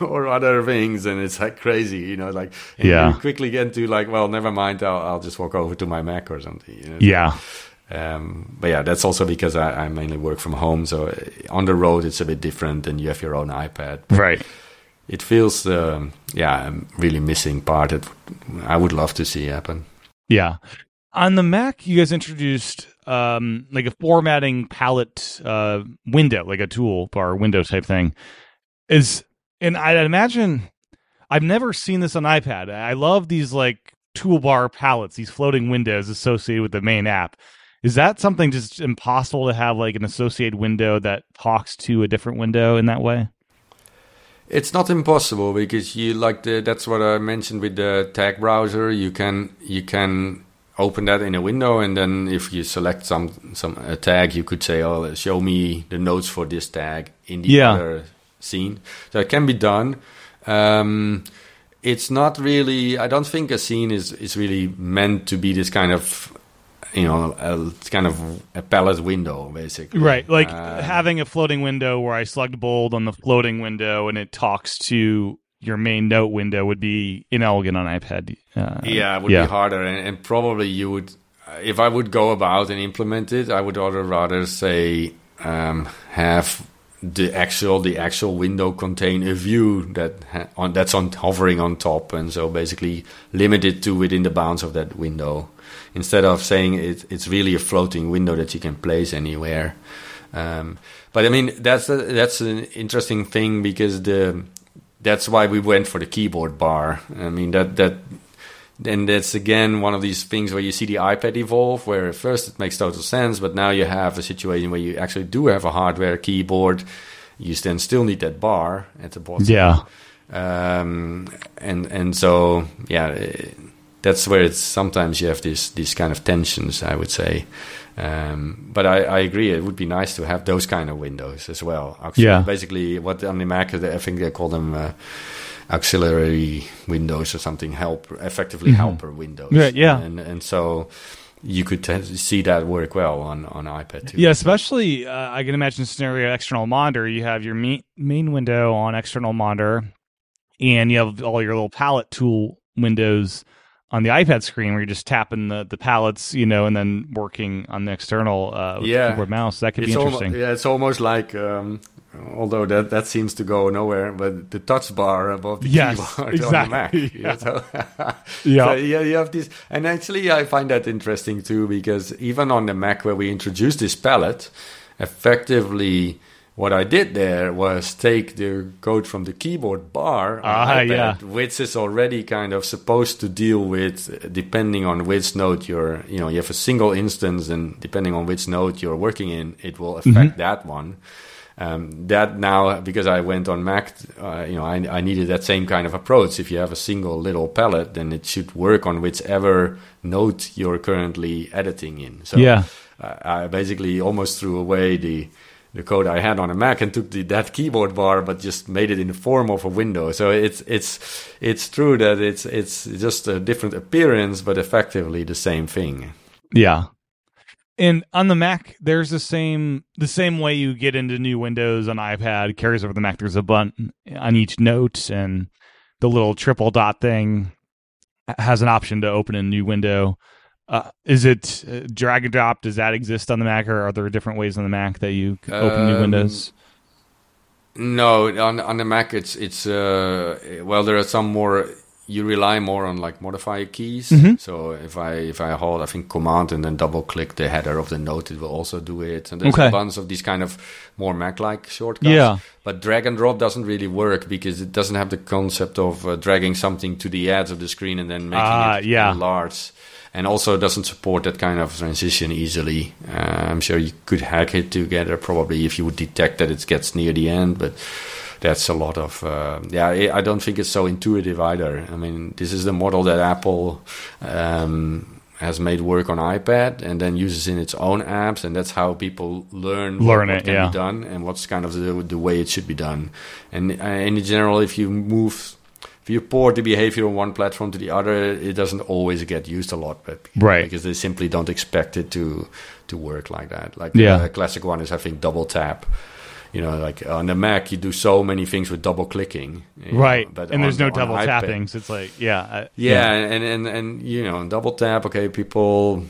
Speaker 2: or, other things and it's like crazy you know like
Speaker 1: yeah
Speaker 2: you quickly get into like well never mind I'll, I'll just walk over to my Mac or something you know?
Speaker 1: yeah
Speaker 2: um, but yeah, that's also because I, I, mainly work from home. So on the road, it's a bit different, and you have your own iPad.
Speaker 1: Right
Speaker 2: it feels um, yeah a really missing part that I would love to see happen.
Speaker 1: Yeah, on the Mac, you guys introduced um, like a formatting palette uh, window, like a toolbar window type thing. Is and I imagine I've never seen this on iPad. I love these like toolbar palettes, these floating windows associated with the main app. Is that something just impossible to have like an associated window that talks to a different window in that way?
Speaker 2: It's not impossible because you like the that's what I mentioned with the tag browser. You can you can open that in a window and then if you select some some a tag you could say oh show me the notes for this tag in the yeah. other scene so it can be done um, it's not really i don't think a scene is is really meant to be this kind of you know, a, kind of a palette window, basically.
Speaker 1: Right, like uh, having a floating window where I slugged bold on the floating window and it talks to your main note window would be inelegant on iPad.
Speaker 2: Uh, yeah, it would yeah. be harder, and, and, probably you would, if I would go about and implement it, I would rather rather say um, have the actual the actual window contain a view that ha- on that's on hovering on top, and so basically limit it to within the bounds of that window instead of saying it, it's really a floating window that you can place anywhere. Um, but I mean that's a, that's an interesting thing because the that's why we went for the keyboard bar. I mean that that and that's again one of these things where you see the iPad evolve, where at first it makes total sense, but now you have a situation where you actually do have a hardware keyboard. You then still need that bar at the bottom.
Speaker 1: Yeah.
Speaker 2: Um, and and so yeah, that's where it's sometimes you have these these kind of tensions. I would say, um, but I, I, agree. It would be nice to have those kind of windows as well.
Speaker 1: Actually, yeah.
Speaker 2: Basically, what on the Mac, I think they call them. Uh, auxiliary windows or something help effectively mm-hmm. helper windows
Speaker 1: yeah yeah
Speaker 2: and and so you could t- see that work well on on iPad too.
Speaker 1: Yeah, especially uh, I can imagine scenario external monitor. You have your main main window on external monitor, and you have all your little palette tool windows on the iPad screen where you're just tapping the, the palettes, you know, and then working on the external uh,
Speaker 2: yeah.
Speaker 1: keyboard mouse. That could it's be interesting.
Speaker 2: yeah, it's almost like, um, although that, that seems to go nowhere, but the touch bar above the
Speaker 1: yes,
Speaker 2: keyboard
Speaker 1: exactly.
Speaker 2: on the Mac.
Speaker 1: Yeah.
Speaker 2: so,
Speaker 1: yeah.
Speaker 2: So, yeah, you have this, and actually I find that interesting too because even on the Mac where we introduced this palette, effectively what I did there was take the code from the keyboard bar
Speaker 1: uh,
Speaker 2: iPad,
Speaker 1: yeah.
Speaker 2: which is already kind of supposed to deal with depending on which note you're, you know, you have a single instance, and depending on which note you're working in, it will affect mm-hmm. that one. Um, that now, because I went on Mac, uh, you know, I, I, needed that same kind of approach. If you have a single little palette, then it should work on whichever note you're currently editing in. So
Speaker 1: yeah.
Speaker 2: uh, I basically almost threw away the the code I had on a Mac and took the, that keyboard bar, but just made it in the form of a window. So it's it's it's true that it's it's just a different appearance, but effectively the same thing.
Speaker 1: Yeah. And on the Mac, there's the same the same way you get into new windows on iPad carries over the Mac. There's a button on each note, and the little triple dot thing has an option to open a new window. Uh, is it uh, drag and drop? Does that exist on the Mac, or are there different ways on the Mac that you open new
Speaker 2: Um,
Speaker 1: windows?
Speaker 2: No, on on the Mac, it's it's uh, well, there are some more. You rely more on like modifier keys.
Speaker 1: Mhm.
Speaker 2: So if I if I hold, I think Command and then double click the header of the note, it will also do it. And there's
Speaker 1: Okay.
Speaker 2: a bunch of these kind of more Mac-like shortcuts.
Speaker 1: Yeah.
Speaker 2: But drag and drop doesn't really work because it doesn't have the concept of uh, dragging something to the edge of the screen and then making
Speaker 1: Ah,
Speaker 2: it
Speaker 1: yeah.
Speaker 2: large. And also doesn't support that kind of transition easily. Uh, I'm sure you could hack it together probably if you would detect that it gets near the end, but that's a lot of uh, yeah. I don't think it's so intuitive either. I mean, this is the model that Apple um, has made work on iPad and then uses in its own apps, and that's how people learn what-
Speaker 1: Learn
Speaker 2: what
Speaker 1: it,
Speaker 2: can
Speaker 1: yeah.
Speaker 2: be done and what's kind of the, the way it should be done. And uh, in general, if you move, if you port the behavior on one platform to the other, it doesn't always get used a lot, but
Speaker 1: Right.
Speaker 2: because they simply don't expect it to to work like that. Like
Speaker 1: Yeah.
Speaker 2: a classic one is I think double tap. You know, like on the Mac, you do so many things with double clicking, you know,
Speaker 1: Right,
Speaker 2: but
Speaker 1: and there's
Speaker 2: on-
Speaker 1: no double tapping. So it's like, yeah, I-
Speaker 2: yeah, and, and and you know, double tap. Okay, people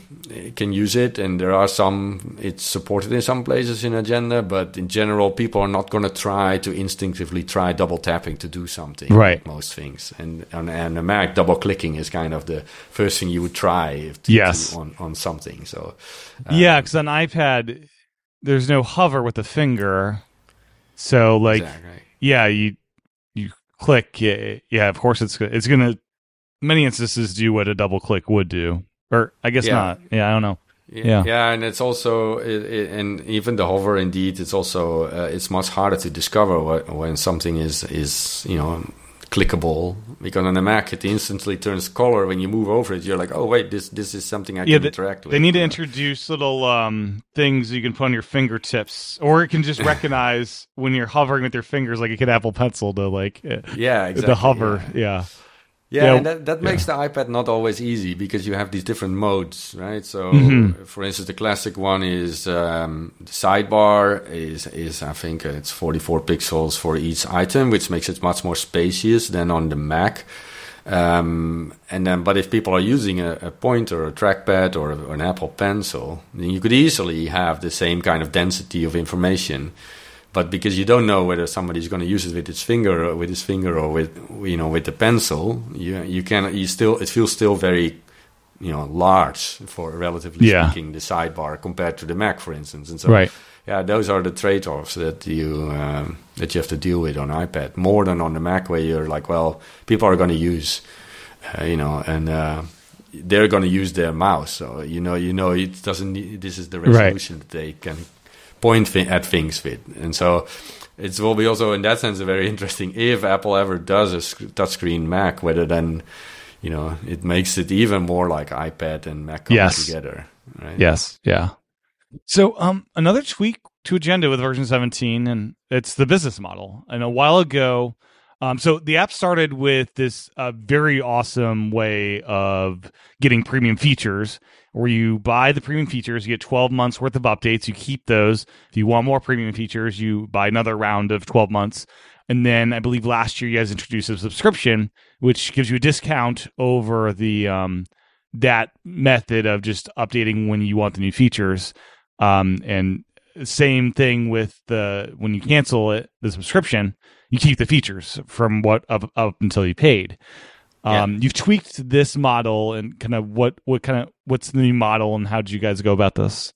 Speaker 2: can use it, and there are some. It's supported in some places in Agenda, but in general, people are not going to try to instinctively try double tapping to do something.
Speaker 1: Right.
Speaker 2: like most things, and on, on the Mac, double clicking is kind of the first thing you would try if to,
Speaker 1: Yes.
Speaker 2: to- on on something. So
Speaker 1: yeah, um, because on iPad, there's no hover with the finger. So like,
Speaker 2: exactly.
Speaker 1: yeah, you you click, yeah, yeah. Of course, it's it's gonna many instances do what a double click would do, or I guess
Speaker 2: Yeah.
Speaker 1: not. Yeah, I don't know.
Speaker 2: Yeah,
Speaker 1: Yeah.
Speaker 2: and it's also it, it, and even the hover. Indeed, it's also uh, it's much harder to discover what, when something is is you know clickable because on the Mac it instantly turns color when you move over it. You're like, oh wait, this this is something I
Speaker 1: Yeah,
Speaker 2: can interact with.
Speaker 1: They need to introduce little um, things you can put on your fingertips, or it can just recognize when you're hovering with your fingers, like it could Apple Pencil to like
Speaker 2: yeah, exactly,
Speaker 1: the hover.
Speaker 2: yeah.
Speaker 1: Yeah.
Speaker 2: Yeah,
Speaker 1: Yeah,
Speaker 2: and that, that makes the iPad not always easy because you have these different modes, right? So,
Speaker 1: Mhm.
Speaker 2: for instance, the classic one is um, the sidebar is is I think it's 44 pixels for each item, which makes it much more spacious than on the Mac. Um, and then, but if people are using a, a pointer, or a trackpad, or, or an Apple Pencil, then you could easily have the same kind of density of information but because you don't know whether somebody's going to use it with its finger or with his finger or with you know with the pencil you you can you still it feels still very you know large for relatively
Speaker 1: Yeah.
Speaker 2: speaking the sidebar compared to the mac for instance and so
Speaker 1: Right.
Speaker 2: yeah those are the trade-offs that you um, that you have to deal with on ipad more than on the mac where you're like well people are going to use uh, you know and uh, they're going to use their mouse so you know you know it doesn't this is the
Speaker 1: Right.
Speaker 2: resolution that they can point thi- at things with. And so it will be also in that sense a very interesting if Apple ever does a sc- touchscreen Mac, whether then you know it makes it even more like iPad and Mac coming
Speaker 1: Yes.
Speaker 2: together. Right?
Speaker 1: Yes. Yeah. So, um, another tweak to Agenda with version 17, and it's the business model. And a while ago, um, so the app started with this uh, very awesome way of getting premium features where you buy the premium features, you get 12 months worth of updates, you keep those. If you want more premium features, you buy another round of 12 months. And then I believe last year you guys introduced a subscription, which gives you a discount over the um, that method of just updating when you want the new features. Um, and same thing with the when you cancel it, the subscription, you keep the features from what up, up until you paid. Um, You've tweaked this model and kind of what what kind of what's the new model and how did you guys go about this?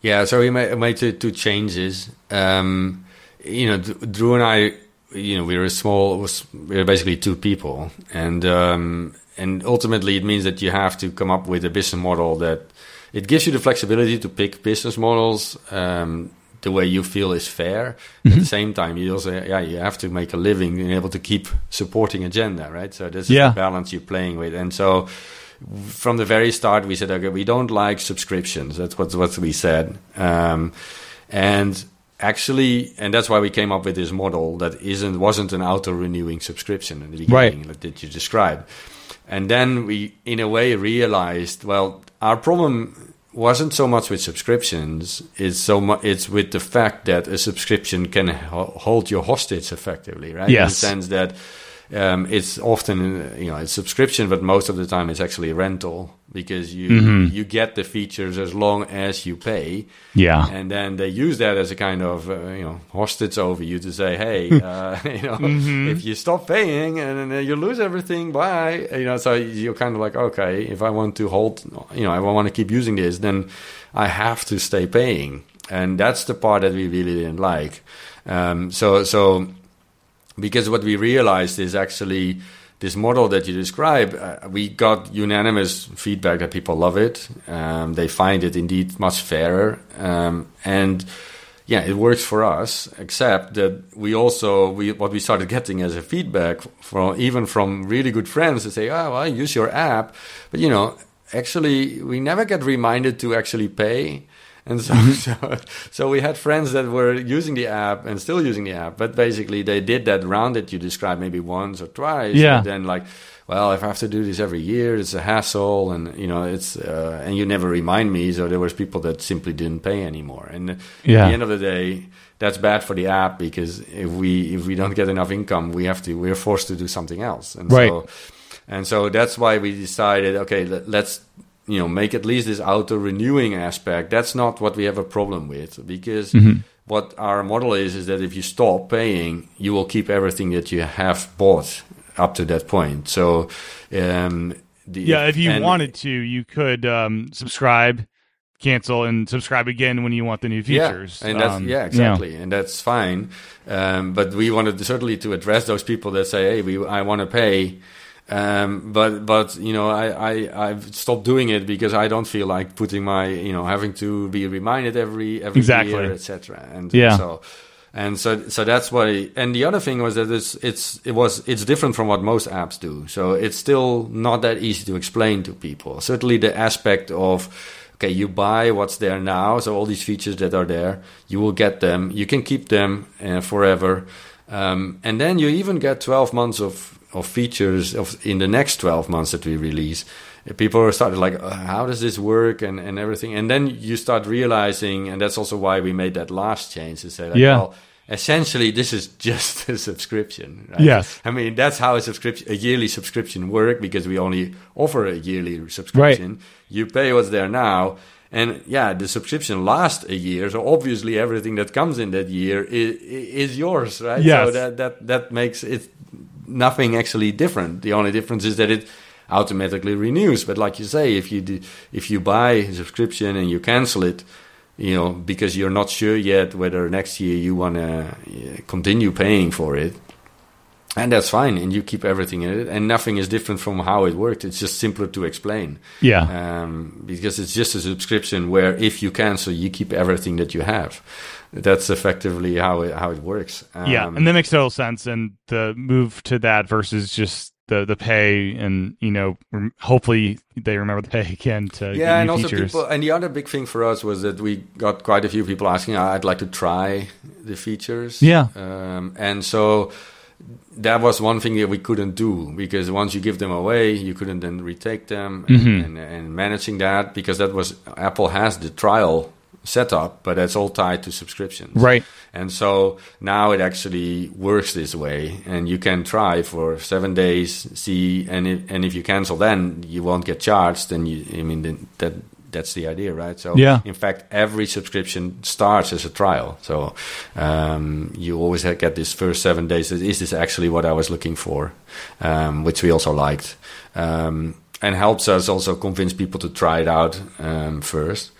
Speaker 2: Yeah, so we made, made two, two changes. Um, you know, Drew and I, you know, we were a small, was we were basically two people, and um, and ultimately it means that you have to come up with a business model that it gives you the flexibility to pick business models um, the way you feel is fair. At the same time, you also yeah you have to make a living and able to keep supporting agenda, right? So this is
Speaker 1: Yeah.
Speaker 2: the balance you're playing with, and so from the very start, we said, okay, we don't like subscriptions. That's what what we said, um, and actually, and that's why we came up with this model that isn't wasn't an auto renewing subscription in the beginning like that you described. And then we, in a way, realized, well, our problem wasn't so much with subscriptions; it's so much it's with the fact that a subscription can ho- hold you hostage effectively, right? Yes. In the sense that um, it's often you know it's subscription, but most of the time it's actually rental because you
Speaker 1: Mhm.
Speaker 2: you get the features as long as you pay,
Speaker 1: Yeah.
Speaker 2: and then they use that as a kind of uh, you know hostage over you to say, hey, uh, you know,
Speaker 1: Mhm.
Speaker 2: if you stop paying and you lose everything, bye. You know, so you're kind of like, okay, if I want to hold, you know, if I want to keep using this, then I have to stay paying, and that's the part that we really didn't like. Um, so so because what we realized is actually this model that you describe, uh, we got unanimous feedback that people love it. Um, they find it indeed much fairer, um, and yeah, it works for us. Except that we also we what we started getting as a feedback from even from really good friends to say, "Oh, well, I use your app," but you know, actually, we never get reminded to actually pay. And so, so, so we had friends that were using the app and still using the app, but basically they did that round that you described maybe once or twice.
Speaker 1: Yeah.
Speaker 2: But then like, well, if I have to do this every year, it's a hassle, and you know, it's uh, and you never remind me. So there was people that simply didn't pay anymore. And
Speaker 1: Yeah.
Speaker 2: at the end of the day, that's bad for the app because if we if we don't get enough income, we have to we're forced to do something else. And
Speaker 1: Right.
Speaker 2: so and so that's why we decided, okay, let, let's you know make at least this auto renewing aspect. That's not what we have a problem with because
Speaker 1: Mhm.
Speaker 2: what our model is is that if you stop paying, you will keep everything that you have bought up to that point. So um, the,
Speaker 1: Yeah, if you
Speaker 2: and-
Speaker 1: wanted to, you could um, subscribe, cancel, and subscribe again when you want the new features.
Speaker 2: Yeah, and that's
Speaker 1: Um,
Speaker 2: yeah, exactly, and that's fine. Um, but we wanted to, certainly to address those people that say, "Hey, we I want to pay." Um, but but you know I, I I've stopped doing it because I don't feel like putting my you know having to be reminded every every
Speaker 1: Exactly.
Speaker 2: year etc. And
Speaker 1: Yeah.
Speaker 2: so and so so that's why. And the other thing was that it's it's it was it's different from what most apps do. So it's still not that easy to explain to people. Certainly the aspect of okay, you buy what's there now, so all these features that are there, you will get them. You can keep them uh, forever, um, and then you even get 12 months of of features of in the next 12 months that we release. people are started like, uh, how does this work, and and everything, and then you start realizing, and that's also why we made that last change to say, like,
Speaker 1: Yeah.
Speaker 2: well, essentially this is just a subscription. Right?
Speaker 1: Yes.
Speaker 2: I mean, that's how a subscription, a yearly subscription work because we only offer a yearly subscription. You pay what's there now. And yeah, the subscription lasts a year. So obviously everything that comes in that year is, is yours, right?
Speaker 1: Yes.
Speaker 2: So that, that, that makes it nothing actually different. The only difference is that it automatically renews. But like you say, if you do, if you buy a subscription and you cancel it, you know, because you're not sure yet whether next year you want to continue paying for it, and that's fine, and you keep everything in it, and nothing is different from how it worked. It's just simpler to explain,
Speaker 1: Yeah.
Speaker 2: um, because it's just a subscription where if you cancel, you keep everything that you have. That's effectively how it how it works.
Speaker 1: yeah.
Speaker 2: Um,
Speaker 1: And that makes total sense. And the move to that versus just the, the pay and, you know, hopefully they remember the pay again to
Speaker 2: yeah, and also
Speaker 1: features.
Speaker 2: people. And the other big thing for us was that we got quite a few people asking, "I'd like to try the features."
Speaker 1: Yeah.
Speaker 2: um, and so that was one thing that we couldn't do because once you give them away, you couldn't then retake them
Speaker 1: Mhm.
Speaker 2: and, and managing that because that was Apple has the trial set up, but that's all tied to subscriptions.
Speaker 1: right.
Speaker 2: And so now it actually works this way, and you can try for seven days, see, and if, and if you cancel, then you won't get charged. And you, I mean, then that that's the idea, right? So
Speaker 1: Yeah.
Speaker 2: in fact, every subscription starts as a trial. So um, you always get this first seven days. Is this actually what I was looking for? Um, which we also liked, um, and helps us also convince people to try it out um, first.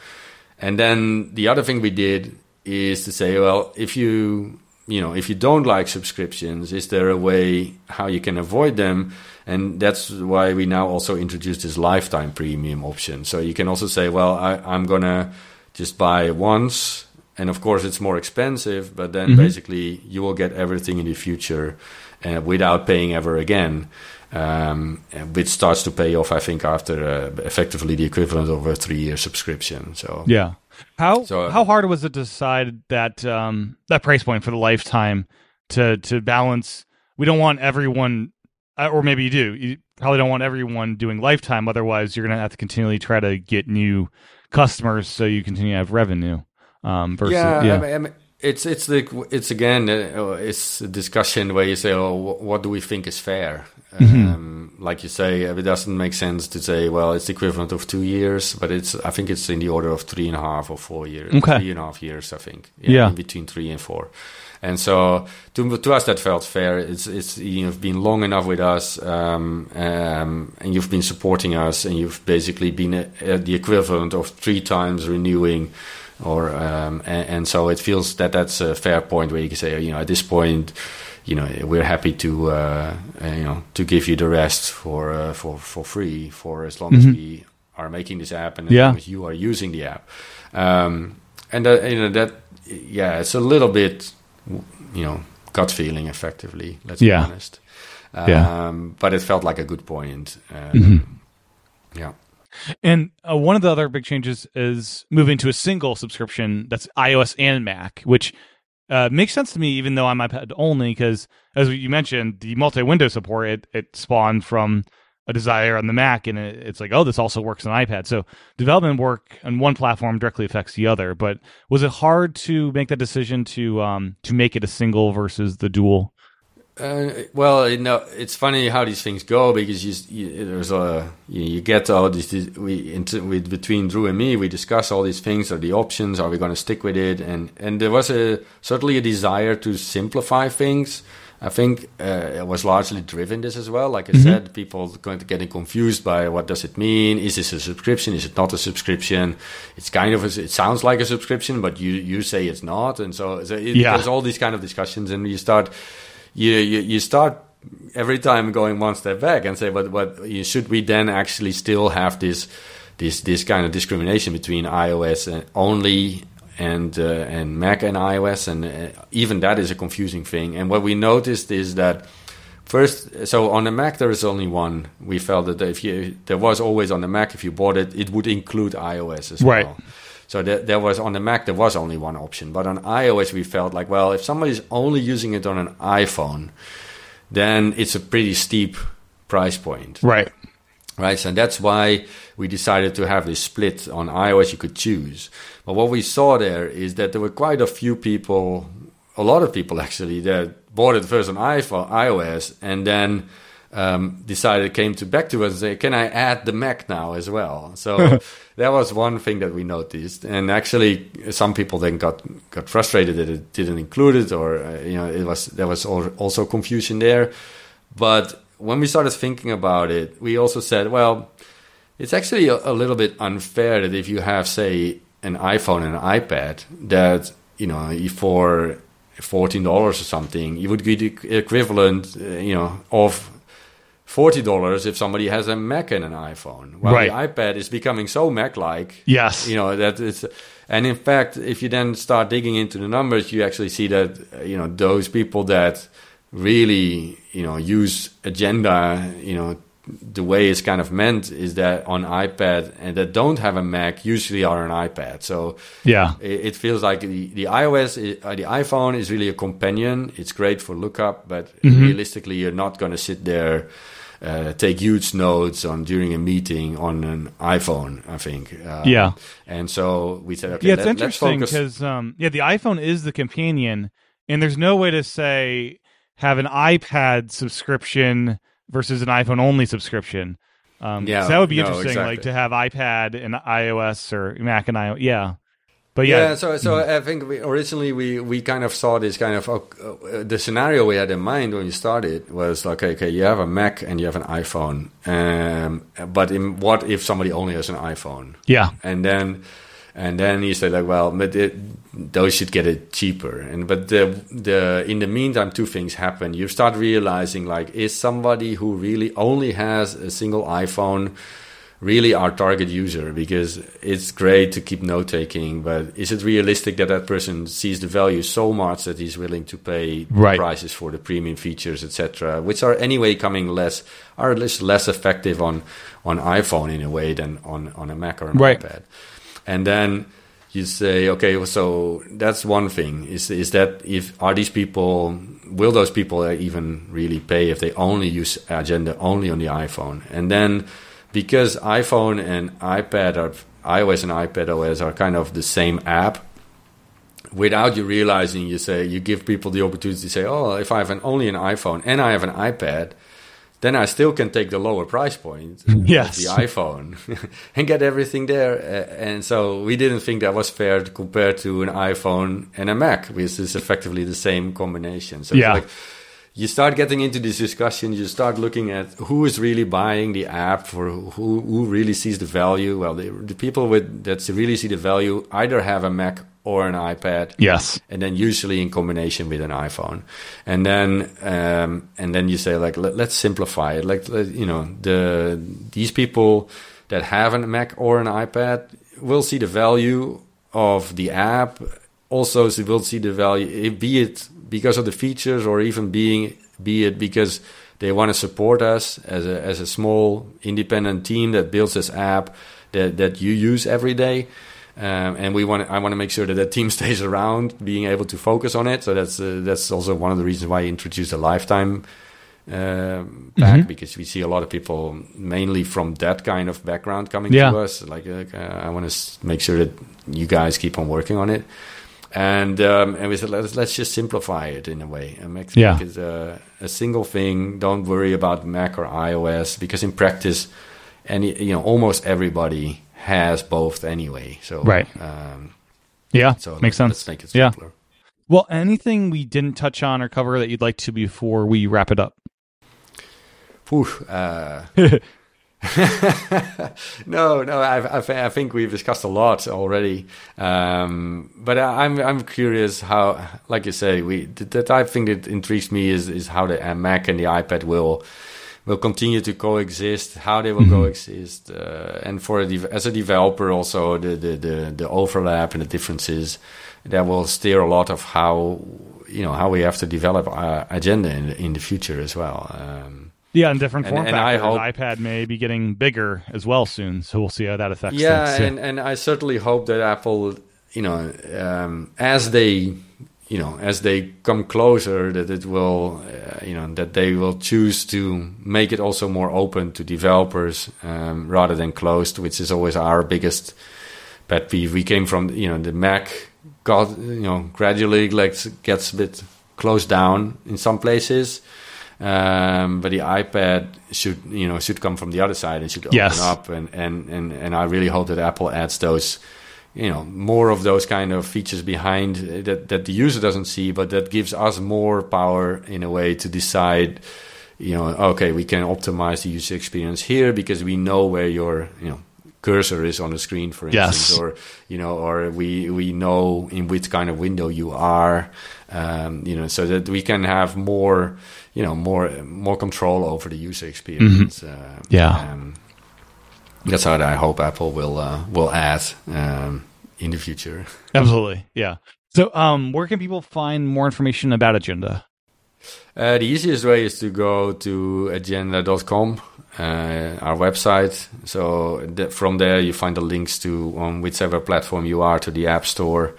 Speaker 2: And then the other thing we did is to say, well, if you you know if you don't like subscriptions, is there a way how you can avoid them? And that's why we now also introduced this lifetime premium option. So you can also say, well, I, I'm gonna just buy once, and of course it's more expensive, but then
Speaker 1: Mhm.
Speaker 2: basically you will get everything in the future uh, without paying ever again. Um, which starts to pay off, I think, after uh, effectively the equivalent of a three-year subscription. So
Speaker 1: Yeah. How
Speaker 2: So-
Speaker 1: how hard was it to decide that um, that price point for the lifetime to to balance? We don't want everyone, uh, or maybe you do. You probably don't want everyone doing lifetime. Otherwise, you're going to have to continually try to get new customers so you continue to have revenue. Um, versus,
Speaker 2: yeah,
Speaker 1: yeah,
Speaker 2: I mean, I mean, it's it's the it's again uh, it's a discussion where you say, oh, what do we think is fair? Mm-hmm. Um, like you say, it doesn't make sense to say, well, it's the equivalent of two years, but it's I think it's in the order of three and a half or four years,
Speaker 1: okay.
Speaker 2: three and a half years, I think,
Speaker 1: yeah,
Speaker 2: in between three and four. And so to, to us that felt fair. It's it's you've been long enough with us, um, um, and you've been supporting us, and you've basically been a, a, the equivalent of three times renewing, or um, and, and, so it feels that that's a fair point where you can say, you know, at this point, you know, we're happy to uh, uh you know to give you the rest for uh, for for free for as long mm-hmm. as we are making this app and as
Speaker 1: yeah.
Speaker 2: long as you are using the app, um, and that, you know that yeah, it's a little bit you know gut feeling effectively. Let's
Speaker 1: yeah.
Speaker 2: be honest.
Speaker 1: Um, yeah.
Speaker 2: But it felt like a good point. Um,
Speaker 1: mm-hmm.
Speaker 2: Yeah.
Speaker 1: And uh, one of the other big changes is moving to a single subscription that's iOS and Mac, which uh, makes sense to me, even though I'm iPad only, because as you mentioned, the multi-window support it, it spawned from a desire on the Mac, and it's like, oh, this also works on iPad. So development work on one platform directly affects the other. But was it hard to make that decision to um, to make it a single versus the dual?
Speaker 2: Uh, well, you know, it's funny how these things go because you, you there's a you, you, get all these we into, with, between Drew and me we discuss all these things are the options are we going to stick with it and and there was a certainly a desire to simplify things I think uh, it was largely driven this as well. Like I mm-hmm. said, people going to getting confused by what does it mean? Is this a subscription? Is it not a subscription? It's kind of a, it sounds like a subscription, but you you say it's not, and so, so it,
Speaker 1: yeah.
Speaker 2: there's all these kind of discussions, and you start you you, you start every time going one step back and say, but what should we then actually still have this this this kind of discrimination between iOS and only and uh, and Mac and iOS, and uh, even that is a confusing thing. And what we noticed is that first, so on the Mac there is only one. We felt that if you there was always on the Mac if you bought it, it would include iOS as
Speaker 1: right.
Speaker 2: well. So there, there was on the Mac there was only one option, but on iOS we felt like well if somebody's only using it on an iPhone, then it's a pretty steep price point.
Speaker 1: Right
Speaker 2: right? So that's why we decided to have this split on iOS. You could choose, but what we saw there is that there were quite a few people, a lot of people actually, that bought it first on iPhone, iOS, and then um, decided came to back to us and say, "Can I add the Mac now as well?" So that was one thing that we noticed, and actually, some people then got got frustrated that it didn't include it, or uh, you know, it was there was also confusion there, but when we started thinking about it, we also said, well, it's actually a, a, little bit unfair that if you have, say, an iPhone and an iPad, that you know, for fourteen dollars or something, you would get the equivalent, uh, you know, of forty dollars if somebody has a Mac and an iPhone. While
Speaker 1: right.
Speaker 2: the iPad is becoming so Mac-like.
Speaker 1: Yes.
Speaker 2: You know that it's, and in fact, if you then start digging into the numbers, you actually see that you know those people that really you know use agenda you know the way it's kind of meant is that on iPad and that don't have a Mac usually are an iPad. So
Speaker 1: yeah,
Speaker 2: it, it feels like the, the iOS, is, uh, the iPhone is really a companion. It's great for lookup, but mm-hmm. realistically, you're not going to sit there. Uh, take huge notes on during a meeting on an iPhone. I think.
Speaker 1: Um, yeah.
Speaker 2: And so we said, okay,
Speaker 1: yeah, it's
Speaker 2: let,
Speaker 1: interesting because um, yeah, the iPhone is the companion, and there's no way to say have an iPad subscription versus an iPhone only subscription. Um, yeah, so that would be
Speaker 2: no,
Speaker 1: interesting,
Speaker 2: exactly.
Speaker 1: like to have iPad and iOS or Mac and iOS. Yeah, but yeah,
Speaker 2: yeah. So, so I think we, originally we we kind of saw this kind of uh, the scenario we had in mind when we started was like, okay, okay, you have a Mac and you have an iPhone, um, but in, what if somebody only has an iPhone?
Speaker 1: Yeah,
Speaker 2: and then and then you say like, well, but it, those should get it cheaper. And but the the in the meantime, two things happen. You start realizing like, is somebody who really only has a single iPhone really our target user? Because it's great to keep note taking, but is it realistic that that person sees the value so much that he's willing to pay
Speaker 1: right.
Speaker 2: prices for the premium features, etc., which are anyway coming less are less less effective on on iPhone in a way than on on a Mac or an
Speaker 1: right.
Speaker 2: iPad and then you say, okay, so that's one thing. Is is that if are these people will those people even really pay if they only use Agenda only on the iPhone? And then because iPhone and iPad are iOS and iPad OS are kind of the same app, without you realizing, you say you give people the opportunity to say, "Oh, if I have an, only an iPhone and I have an iPad, then I still can take the lower price point,
Speaker 1: yes.
Speaker 2: the iPhone, and get everything there." And so we didn't think that was fair to compare to an iPhone and a Mac, which is effectively the same combination. So
Speaker 1: yeah.
Speaker 2: like you start getting into this discussion you start looking at who is really buying the app for who, who really sees the value. Well the, the people with that really see the value either have a mac or an ipad.
Speaker 1: Yes.
Speaker 2: And then usually in combination with an iphone. And then um, and then you say like let, us simplify it. Like you know the these people that have a mac or an ipad will see the value of the app. Also they will see the value be it because of the features or even being be it because they want to support us as a as a small independent team that builds this app that that you use every day. Um, and we want I want to make sure that that team stays around, being able to focus on it. So that's uh, that's also one of the reasons why I introduced a lifetime uh, pack mm-hmm. because we see a lot of people mainly from that kind of background coming yeah. to us. Like uh, I want to make sure that you guys keep on working on it and um, and we said let's let's just simplify it in a way and make, yeah. make it a, a, single thing. Don't worry about Mac or iOS because in practice, any you know almost everybody has both anyway. So
Speaker 1: right, um, yeah, so makes sense. Let's make it simpler. Yeah. Well, anything we didn't touch on or cover that you'd like to before we wrap it up?
Speaker 2: Whew, uh, no, no. I, I, I, think we've discussed a lot already. Um, but I, am I'm curious how, like you say, we the, the type thing that intrigues me is is how the uh, Mac and the iPad will will continue to coexist, how they will mm-hmm. coexist, uh, and for a de- as a developer also the, the, the the overlap and the differences that will steer a lot of how you know how we have to develop our agenda in in the future as well. Um,
Speaker 1: yeah, in different form and, and factors. Hope, iPad may be getting bigger as well soon, so we'll see how that affects
Speaker 2: yeah,
Speaker 1: things.
Speaker 2: and and I certainly hope that Apple, you know, um, as they, you know, as they come closer, that it will, uh, you know, that they will choose to make it also more open to developers um, rather than closed, which is always our biggest pet peeve. We came from, you know, the Mac got, you know, gradually like gets a bit closed down in some places um, but the iPad should, you know, should come from the other side and should open yes. up. And, and, and, and I really hope that Apple adds those, you know, more of those kind of features behind that, that the user doesn't see, but that gives us more power in a way to decide, you know, okay, we can optimize the user experience here because we know where your, you know, cursor is on the screen, for instance, yes. or you know, or we we know in which kind of window you are, um, you know, so that we can have more you know more more control over the user experience.
Speaker 1: Mm-hmm. Uh, yeah, um,
Speaker 2: that's what I hope Apple will uh, will add um, in the future.
Speaker 1: Absolutely, yeah. So, um, where can people find more information about Agenda?
Speaker 2: Uh, the easiest way is to go to agenda.com, uh, our website. So th- from there, you find the links to on whichever platform you are to the App Store,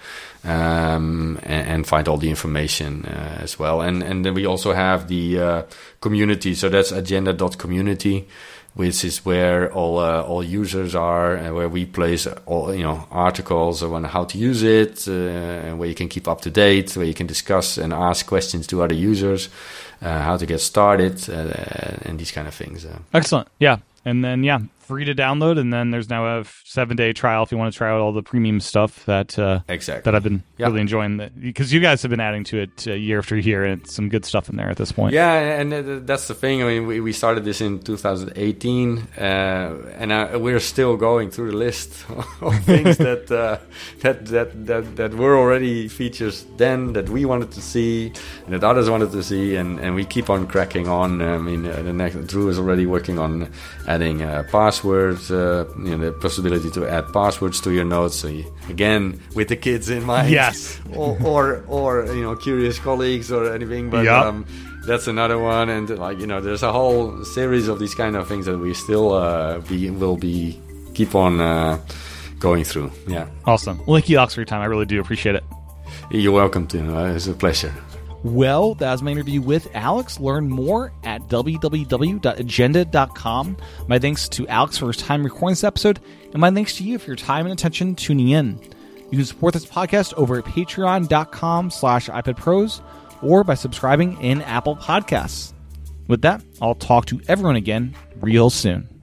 Speaker 2: um, and, and, find all the information uh, as well. And and then we also have the uh, community. So that's agenda.community, which is where all uh, all users are, and where we place all you know articles on how to use it, uh, and where you can keep up to date, where you can discuss and ask questions to other users, uh, how to get started, uh, and these kind of things.
Speaker 1: Excellent. Yeah. And then, yeah, free to download, and then there's now a seven day trial if you want to try out all the premium stuff that uh,
Speaker 2: exactly
Speaker 1: that I've been yep. really enjoying. Because you guys have been adding to it uh, year after year, and it's some good stuff in there at this point.
Speaker 2: Yeah, and that's the thing. I mean, we, we started this in 2018, uh, and uh, we're still going through the list of things that, uh, that that that that were already features then that we wanted to see and that others wanted to see, and, and we keep on cracking on. I mean, uh, the next Drew is already working on adding pass passwords, uh, you know, the possibility to add passwords to your notes. So you, again, with the kids in mind,
Speaker 1: yes,
Speaker 2: or, or, or you know, curious colleagues or anything. But
Speaker 1: yep.
Speaker 2: um, that's another one, and like you know, there's a whole series of these kind of things that we still uh, be will be keep on uh, going through. Yeah,
Speaker 1: awesome. Well, thank you, Alex, for your time. I really do appreciate it.
Speaker 2: You're welcome to. Uh, it's a pleasure.
Speaker 1: Well, that was my interview with Alex. Learn more at www.agenda.com. My thanks to Alex for his time recording this episode, and my thanks to you for your time and attention tuning in. You can support this podcast over at patreon.com slash iPadPros or by subscribing in Apple Podcasts. With that, I'll talk to everyone again real soon.